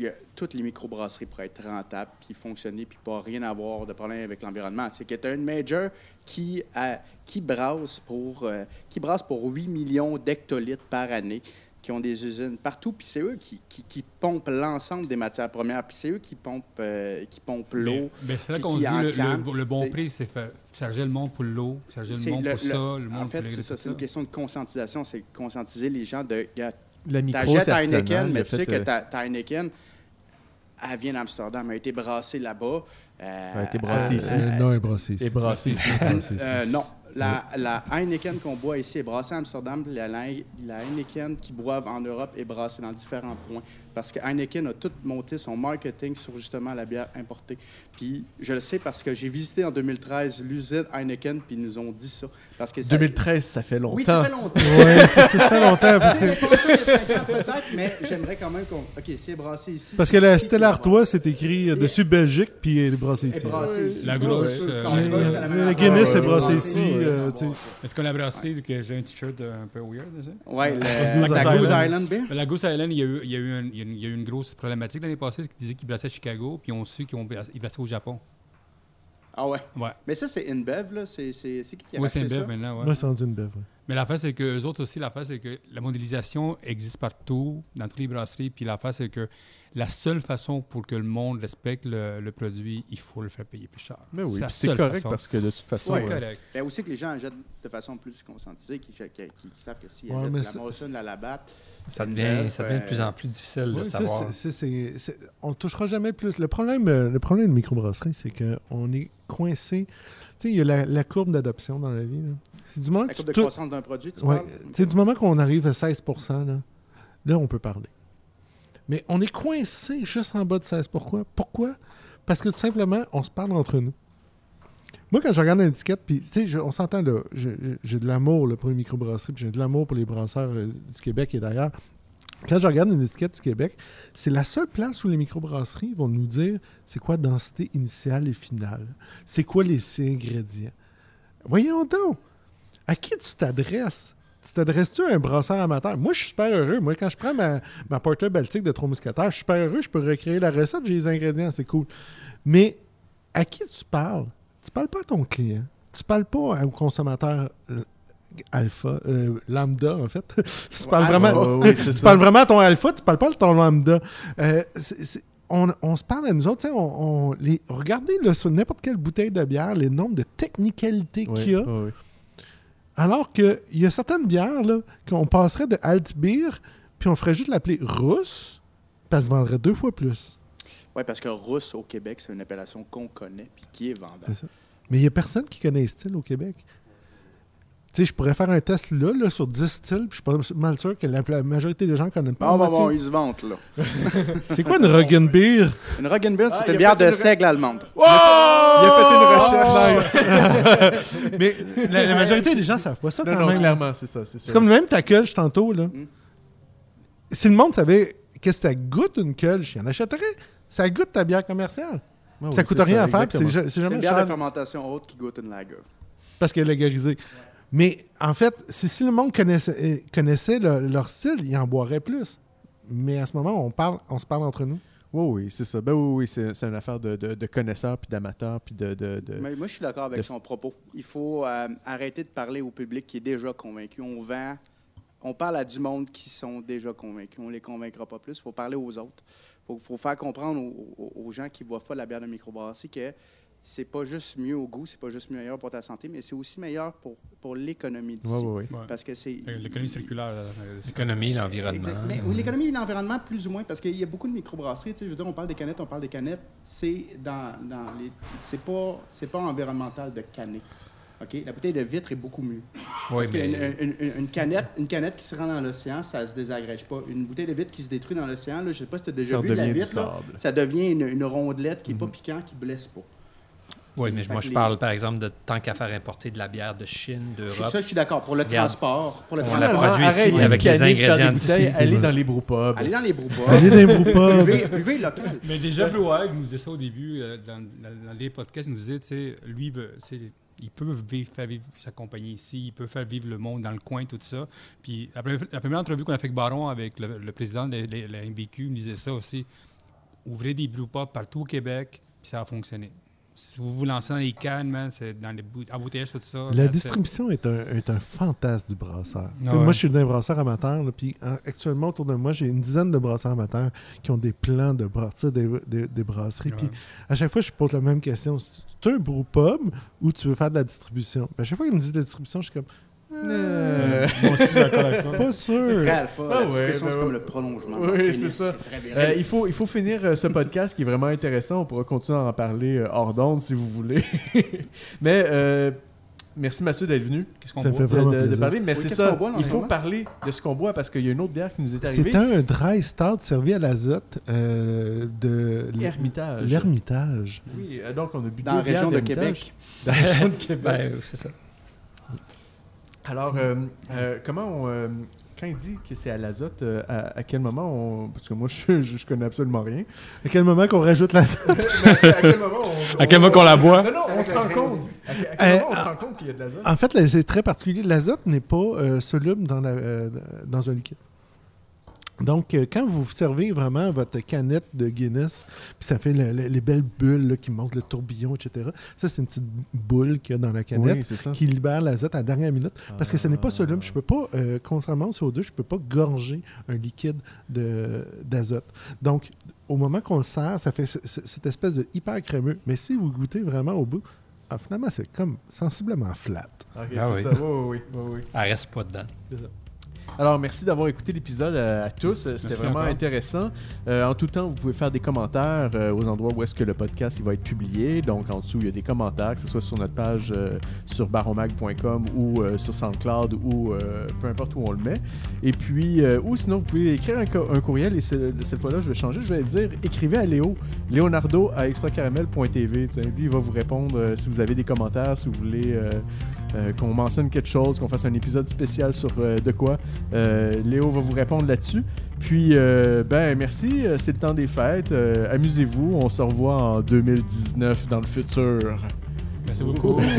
il y a- toutes les microbrasseries pourraient être rentables, puis fonctionner, puis pas rien avoir de problème avec l'environnement. C'est que tu as une major qui, a- qui, brasse pour, euh, qui brasse pour 8 millions d'hectolitres par année, qui ont des usines partout, puis c'est eux qui, qui, qui pompent l'ensemble des matières premières, puis c'est eux qui pompent, euh, qui pompent Mais, l'eau. mais c'est là qu'on dit le, le- le bon prix, c'est faire charger le monde pour l'eau, charger le monde le- pour le- ça, le monde En fait, pour ça, c'est une question de conscientisation, c'est conscientiser les gens de... La micro, T'achètes Heineken, mais tu sais que euh, ta, ta Heineken, elle vient d'Amsterdam, elle a été brassée là-bas. euh, Elle a été brassée euh, ici. Euh, non, elle est brassée ici. Et brassé ici. Brassée ici. euh, non. La, la Heineken qu'on boit ici est brassée à Amsterdam. La, la, la Heineken qui boivent en Europe est brassée dans différents points. Parce que Heineken a tout monté son marketing sur justement la bière importée. Puis je le sais parce que j'ai visité en 2013 l'usine Heineken, puis ils nous ont dit ça. Parce que ça- 2013, ça fait longtemps. Oui, ça fait longtemps. C'est ça longtemps. <laughs> Parce que, peut-être, mais j'aimerais quand même qu'on. OK, c'est brassé ici. parce que la Stella Artois, c'est écrit euh, dessus Belgique, puis elle est brassée ici. brassé ici. La grosse, Ouais, euh, la- la la Guinness est brassée Ouais, ici, euh. Est-ce qu'on a brassé que j'ai un t-shirt un peu weird, ça? Goose le- la. Goose Island Beer. La Goose Island, il y a eu, il y a eu, un- y y a eu une grosse problématique l'année passée, c'est qu'ils disaient qu'ils brassaient à Chicago, puis on su qu'ils brassaient au Japon. Ah ouais? Ouais. Mais ça, c'est InBev, là? C'est c'est- c'est qui qui a Oui, c'est belle maintenant, ouais. Moi, c'est rendu une beuve. ouais. Mais l'affaire, c'est que eux autres aussi, l'affaire, c'est que la modélisation existe partout, dans toutes les brasseries. Puis l'affaire, c'est que la seule façon pour que le monde respecte le, le produit, il faut le faire payer plus cher. Mais oui, la puis c'est correct façon. parce que de toute façon. C'est euh, correct. Ben aussi que les gens achètent de façon plus conscientisée, qui, qui, qui- qui savent que s'ils Ouais, achètent mais de la de la Labatt, Ça une devient, belle, ça devient de euh, plus en plus difficile de savoir. on touchera jamais plus. Le problème, euh, le problème de microbrasserie, c'est qu'on est coincé. Tu sais, il y a la, la courbe d'adoption dans la vie. là. C'est du moment la courbe de croissance d'un produit, tu Ouais, parles? tu sais, du moment qu'on arrive à 16 là, là, on peut parler. Mais on est coincé juste en bas de 16 Pourquoi? Pourquoi? Parce que tout simplement, on se parle entre nous. Moi, quand je regarde l'étiquette, puis tu sais, on s'entend là, j'ai de l'amour pour les microbrasseries, puis j'ai de l'amour pour les brasseurs euh, du Québec et d'ailleurs. Quand je regarde une étiquette du Québec, c'est la seule place où les microbrasseries vont nous dire c'est quoi densité initiale et finale. C'est quoi les ingrédients. Voyons donc. À qui tu t'adresses? Tu t'adresses-tu à un brasseur amateur? Moi, je suis super heureux. Moi, quand je prends ma, ma Porter Baltique de Trois Mousquetaires, je suis super heureux. Je peux recréer la recette, j'ai les ingrédients, c'est cool. Mais à qui tu parles? Tu parles pas à ton client. Tu parles pas au consommateur euh, alpha, euh, lambda, en fait. <laughs> tu parles vraiment, ouais, <laughs> tu parles vraiment à ton alpha, tu parles pas à ton lambda. Euh, on, on se parle à nous autres. tu sais, On, on- les, regardez là, sur n'importe quelle bouteille de bière, les nombres de technicalités qu'il y a. Alors qu'il y a certaines bières là, qu'on passerait de alt beer, puis on ferait juste l'appeler rousse, puis elle se vendrait deux fois plus. Oui, parce que russe au Québec, c'est une appellation qu'on connaît puis qui est vendable. Mais il n'y a personne qui connaît les styles au Québec. Tu sais, je pourrais faire un test là, là sur 10 styles, puis je suis pas mal sûr que la, la majorité des gens ne connaissent pas. La bon, bon, ils se vantent, là. <laughs> C'est quoi une Roggen Beer? Une Roggenbier, Ah, c'est il a une bière de une- seigle allemande. Il a fait une recherche. <laughs> Mais la, la majorité des gens ne savent pas ça Non, quand non, même. clairement, c'est ça. C'est comme même ta culche tantôt, là. Mm. Si le monde savait qu'est-ce que ça goûte une culche, il en achèterait. Ça goûte ta bière commerciale. Ça ouais, coûte rien à faire, c'est jamais une bière de fermentation haute qui goûte une lager. parce qu'elle est lagarisée. Mais en fait, si, si le monde connaissait, euh, connaissait le- leur style, il en boirait plus. Mais à ce moment, on, parle, on se parle entre nous. Oui, oui, c'est ça. Ben oui, oui, c'est c'est une affaire de, de, de connaisseurs puis d'amateurs puis de. de, de- Mais moi, je suis d'accord avec de- son propos. Il faut euh, arrêter de parler au public qui est déjà convaincu. On vend, on parle à du monde qui sont déjà convaincus. On ne les convaincra pas plus. Il faut parler aux autres. Il faut, faut faire comprendre aux, aux- aux gens qui ne boivent pas de la bière de microbrasserie que c'est pas juste mieux au goût, c'est pas juste meilleur pour ta santé, mais c'est aussi meilleur pour, pour l'économie d'ici. Ouais, ouais. Ouais. Parce que c'est. L'économie circulaire. euh, euh, L'économie, l'environnement. Exact. Mais oui, l'économie et l'environnement, plus ou moins, parce qu'il y a beaucoup de microbrasseries. Tu sais, je veux dire, on parle des canettes, on parle des canettes. C'est dans, dans les. C'est pas, c'est pas environnemental de canner. OK? La bouteille de vitre est beaucoup mieux. Oui, Parce mais qu'une une, une canette, une canette qui se rend dans l'océan, ça se désagrège pas. Une bouteille de vitre qui se détruit dans l'océan, là, je sais pas si tu as déjà Ça vu la vitre, là, ça devient une, une rondelette qui est pas piquant, qui blesse pas. Oui, mais moi, je les- parle, par exemple, de tant qu'à faire importer de la bière de Chine, d'Europe. Ça, je suis d'accord. Pour le transport, pour le On la transport, produit ici arrêtez avec les ingrédients d'ici. Allez dans les brewpubs. allez dans les broupas. Allez dans les broupas. buvez, buvez local. Mais déjà, Blue Wag nous disait ça au début, euh, dans, dans- les podcasts, il nous disait, tu sais, lui, il veut- tu sais, il peut vivre, faire vivre sa compagnie ici, il peut faire vivre le monde dans le coin, tout ça. Puis la, première- la première entrevue qu'on a fait avec Baron, avec le, le président de, de- la MBQ, il me disait ça aussi. Ouvrez des brew pubs partout au Québec, puis ça va fonctionner. Si vous vous lancez dans les cannes, man, c'est dans les bout- embouteillages, tout ça. La distribution est un, est un fantasme du brasseur. Ah ouais. Moi, je suis d'un brasseur amateur, puis actuellement, autour de moi, j'ai une dizaine de brasseurs amateurs qui ont des plans de bâtir des, des- des brasseries. Puis à chaque fois, je pose la même question. Tu un brewpub ou tu veux faire de la distribution? Puis à chaque fois qu'il me dit de la distribution, je suis comme, Euh, Moi aussi, je suis d'accord avec toi. pas sûr. Très alpha. Ah la ouais, ben c'est ouais. comme le prolongement. Oui, c'est ça. euh, il, faut, il faut finir euh, ce podcast qui est vraiment intéressant. On pourra continuer à en parler euh, hors d'onde si vous voulez. <laughs> Mais euh, merci Mathieu d'être venu. Qu'est-ce qu'on vraiment de, de- de plaisir. parler. Mais c'est ça, boit, il faut parler de ce qu'on boit parce qu'il y a une autre bière qui nous est arrivée. C'est un dry stout servi à l'azote euh, de Hermitage. l'Ermitage. Oui, donc on a bu Dans deux la région de. Québec. Dans la région de <laughs> Québec. Ben, c'est ça. Alors, euh, euh, comment on. euh, quand il dit que c'est à l'azote, euh, à, à quel moment on. Parce que moi, je, je, je connais absolument rien. À quel moment qu'on rajoute l'azote? <laughs> à quel moment on. À quel moment qu'on la boit? Non, non, on se rend compte. À, quel- à quel moment on se rend compte qu'il y a de l'azote? En fait, c'est très particulier. L'azote n'est pas soluble dans, la- dans un liquide. Donc, euh, quand vous servez vraiment votre canette de Guinness, puis ça fait le- le- les belles bulles là, qui montent le tourbillon, etc., ça, c'est une petite boule qu'il y a dans la canette Oui, qui libère l'azote à la dernière minute. Parce que ce n'est pas soluble. Je peux pas, euh, contrairement au CO2, je peux pas gorger un liquide de- d'azote. Donc, au moment qu'on le sert, ça fait ce- ce- cette espèce de hyper crémeux. Mais si vous goûtez vraiment au bout, ah, finalement, c'est comme sensiblement flat. Ah oui. ça. Oui, oui, oui, oui. Elle reste pas dedans. Alors, merci d'avoir écouté l'épisode à, à tous. C'était Merci vraiment intéressant. Euh, en tout temps, vous pouvez faire des commentaires euh, aux endroits où est-ce que le podcast il va être publié. Donc, en dessous, il y a des commentaires, que ce soit sur notre page euh, sur baromag.com ou euh, sur SoundCloud ou euh, peu importe où on le met. Et puis, euh, ou sinon, vous pouvez écrire un, co- un courriel et ce- cette fois-là, je vais changer. Je vais dire écrivez à Léo, Leonardo à extracaramel.tv. Lui, il va vous répondre euh, si vous avez des commentaires, si vous voulez euh, qu'on mentionne quelque chose, qu'on fasse un épisode spécial sur euh, de quoi. Euh, Léo va vous répondre là-dessus. Puis, euh, ben, merci. C'est le temps des fêtes. Euh, Amusez-vous. On se revoit en 2019 dans le futur. Merci beaucoup. <laughs>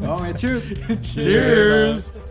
Bon, ben, cheers. Cheers!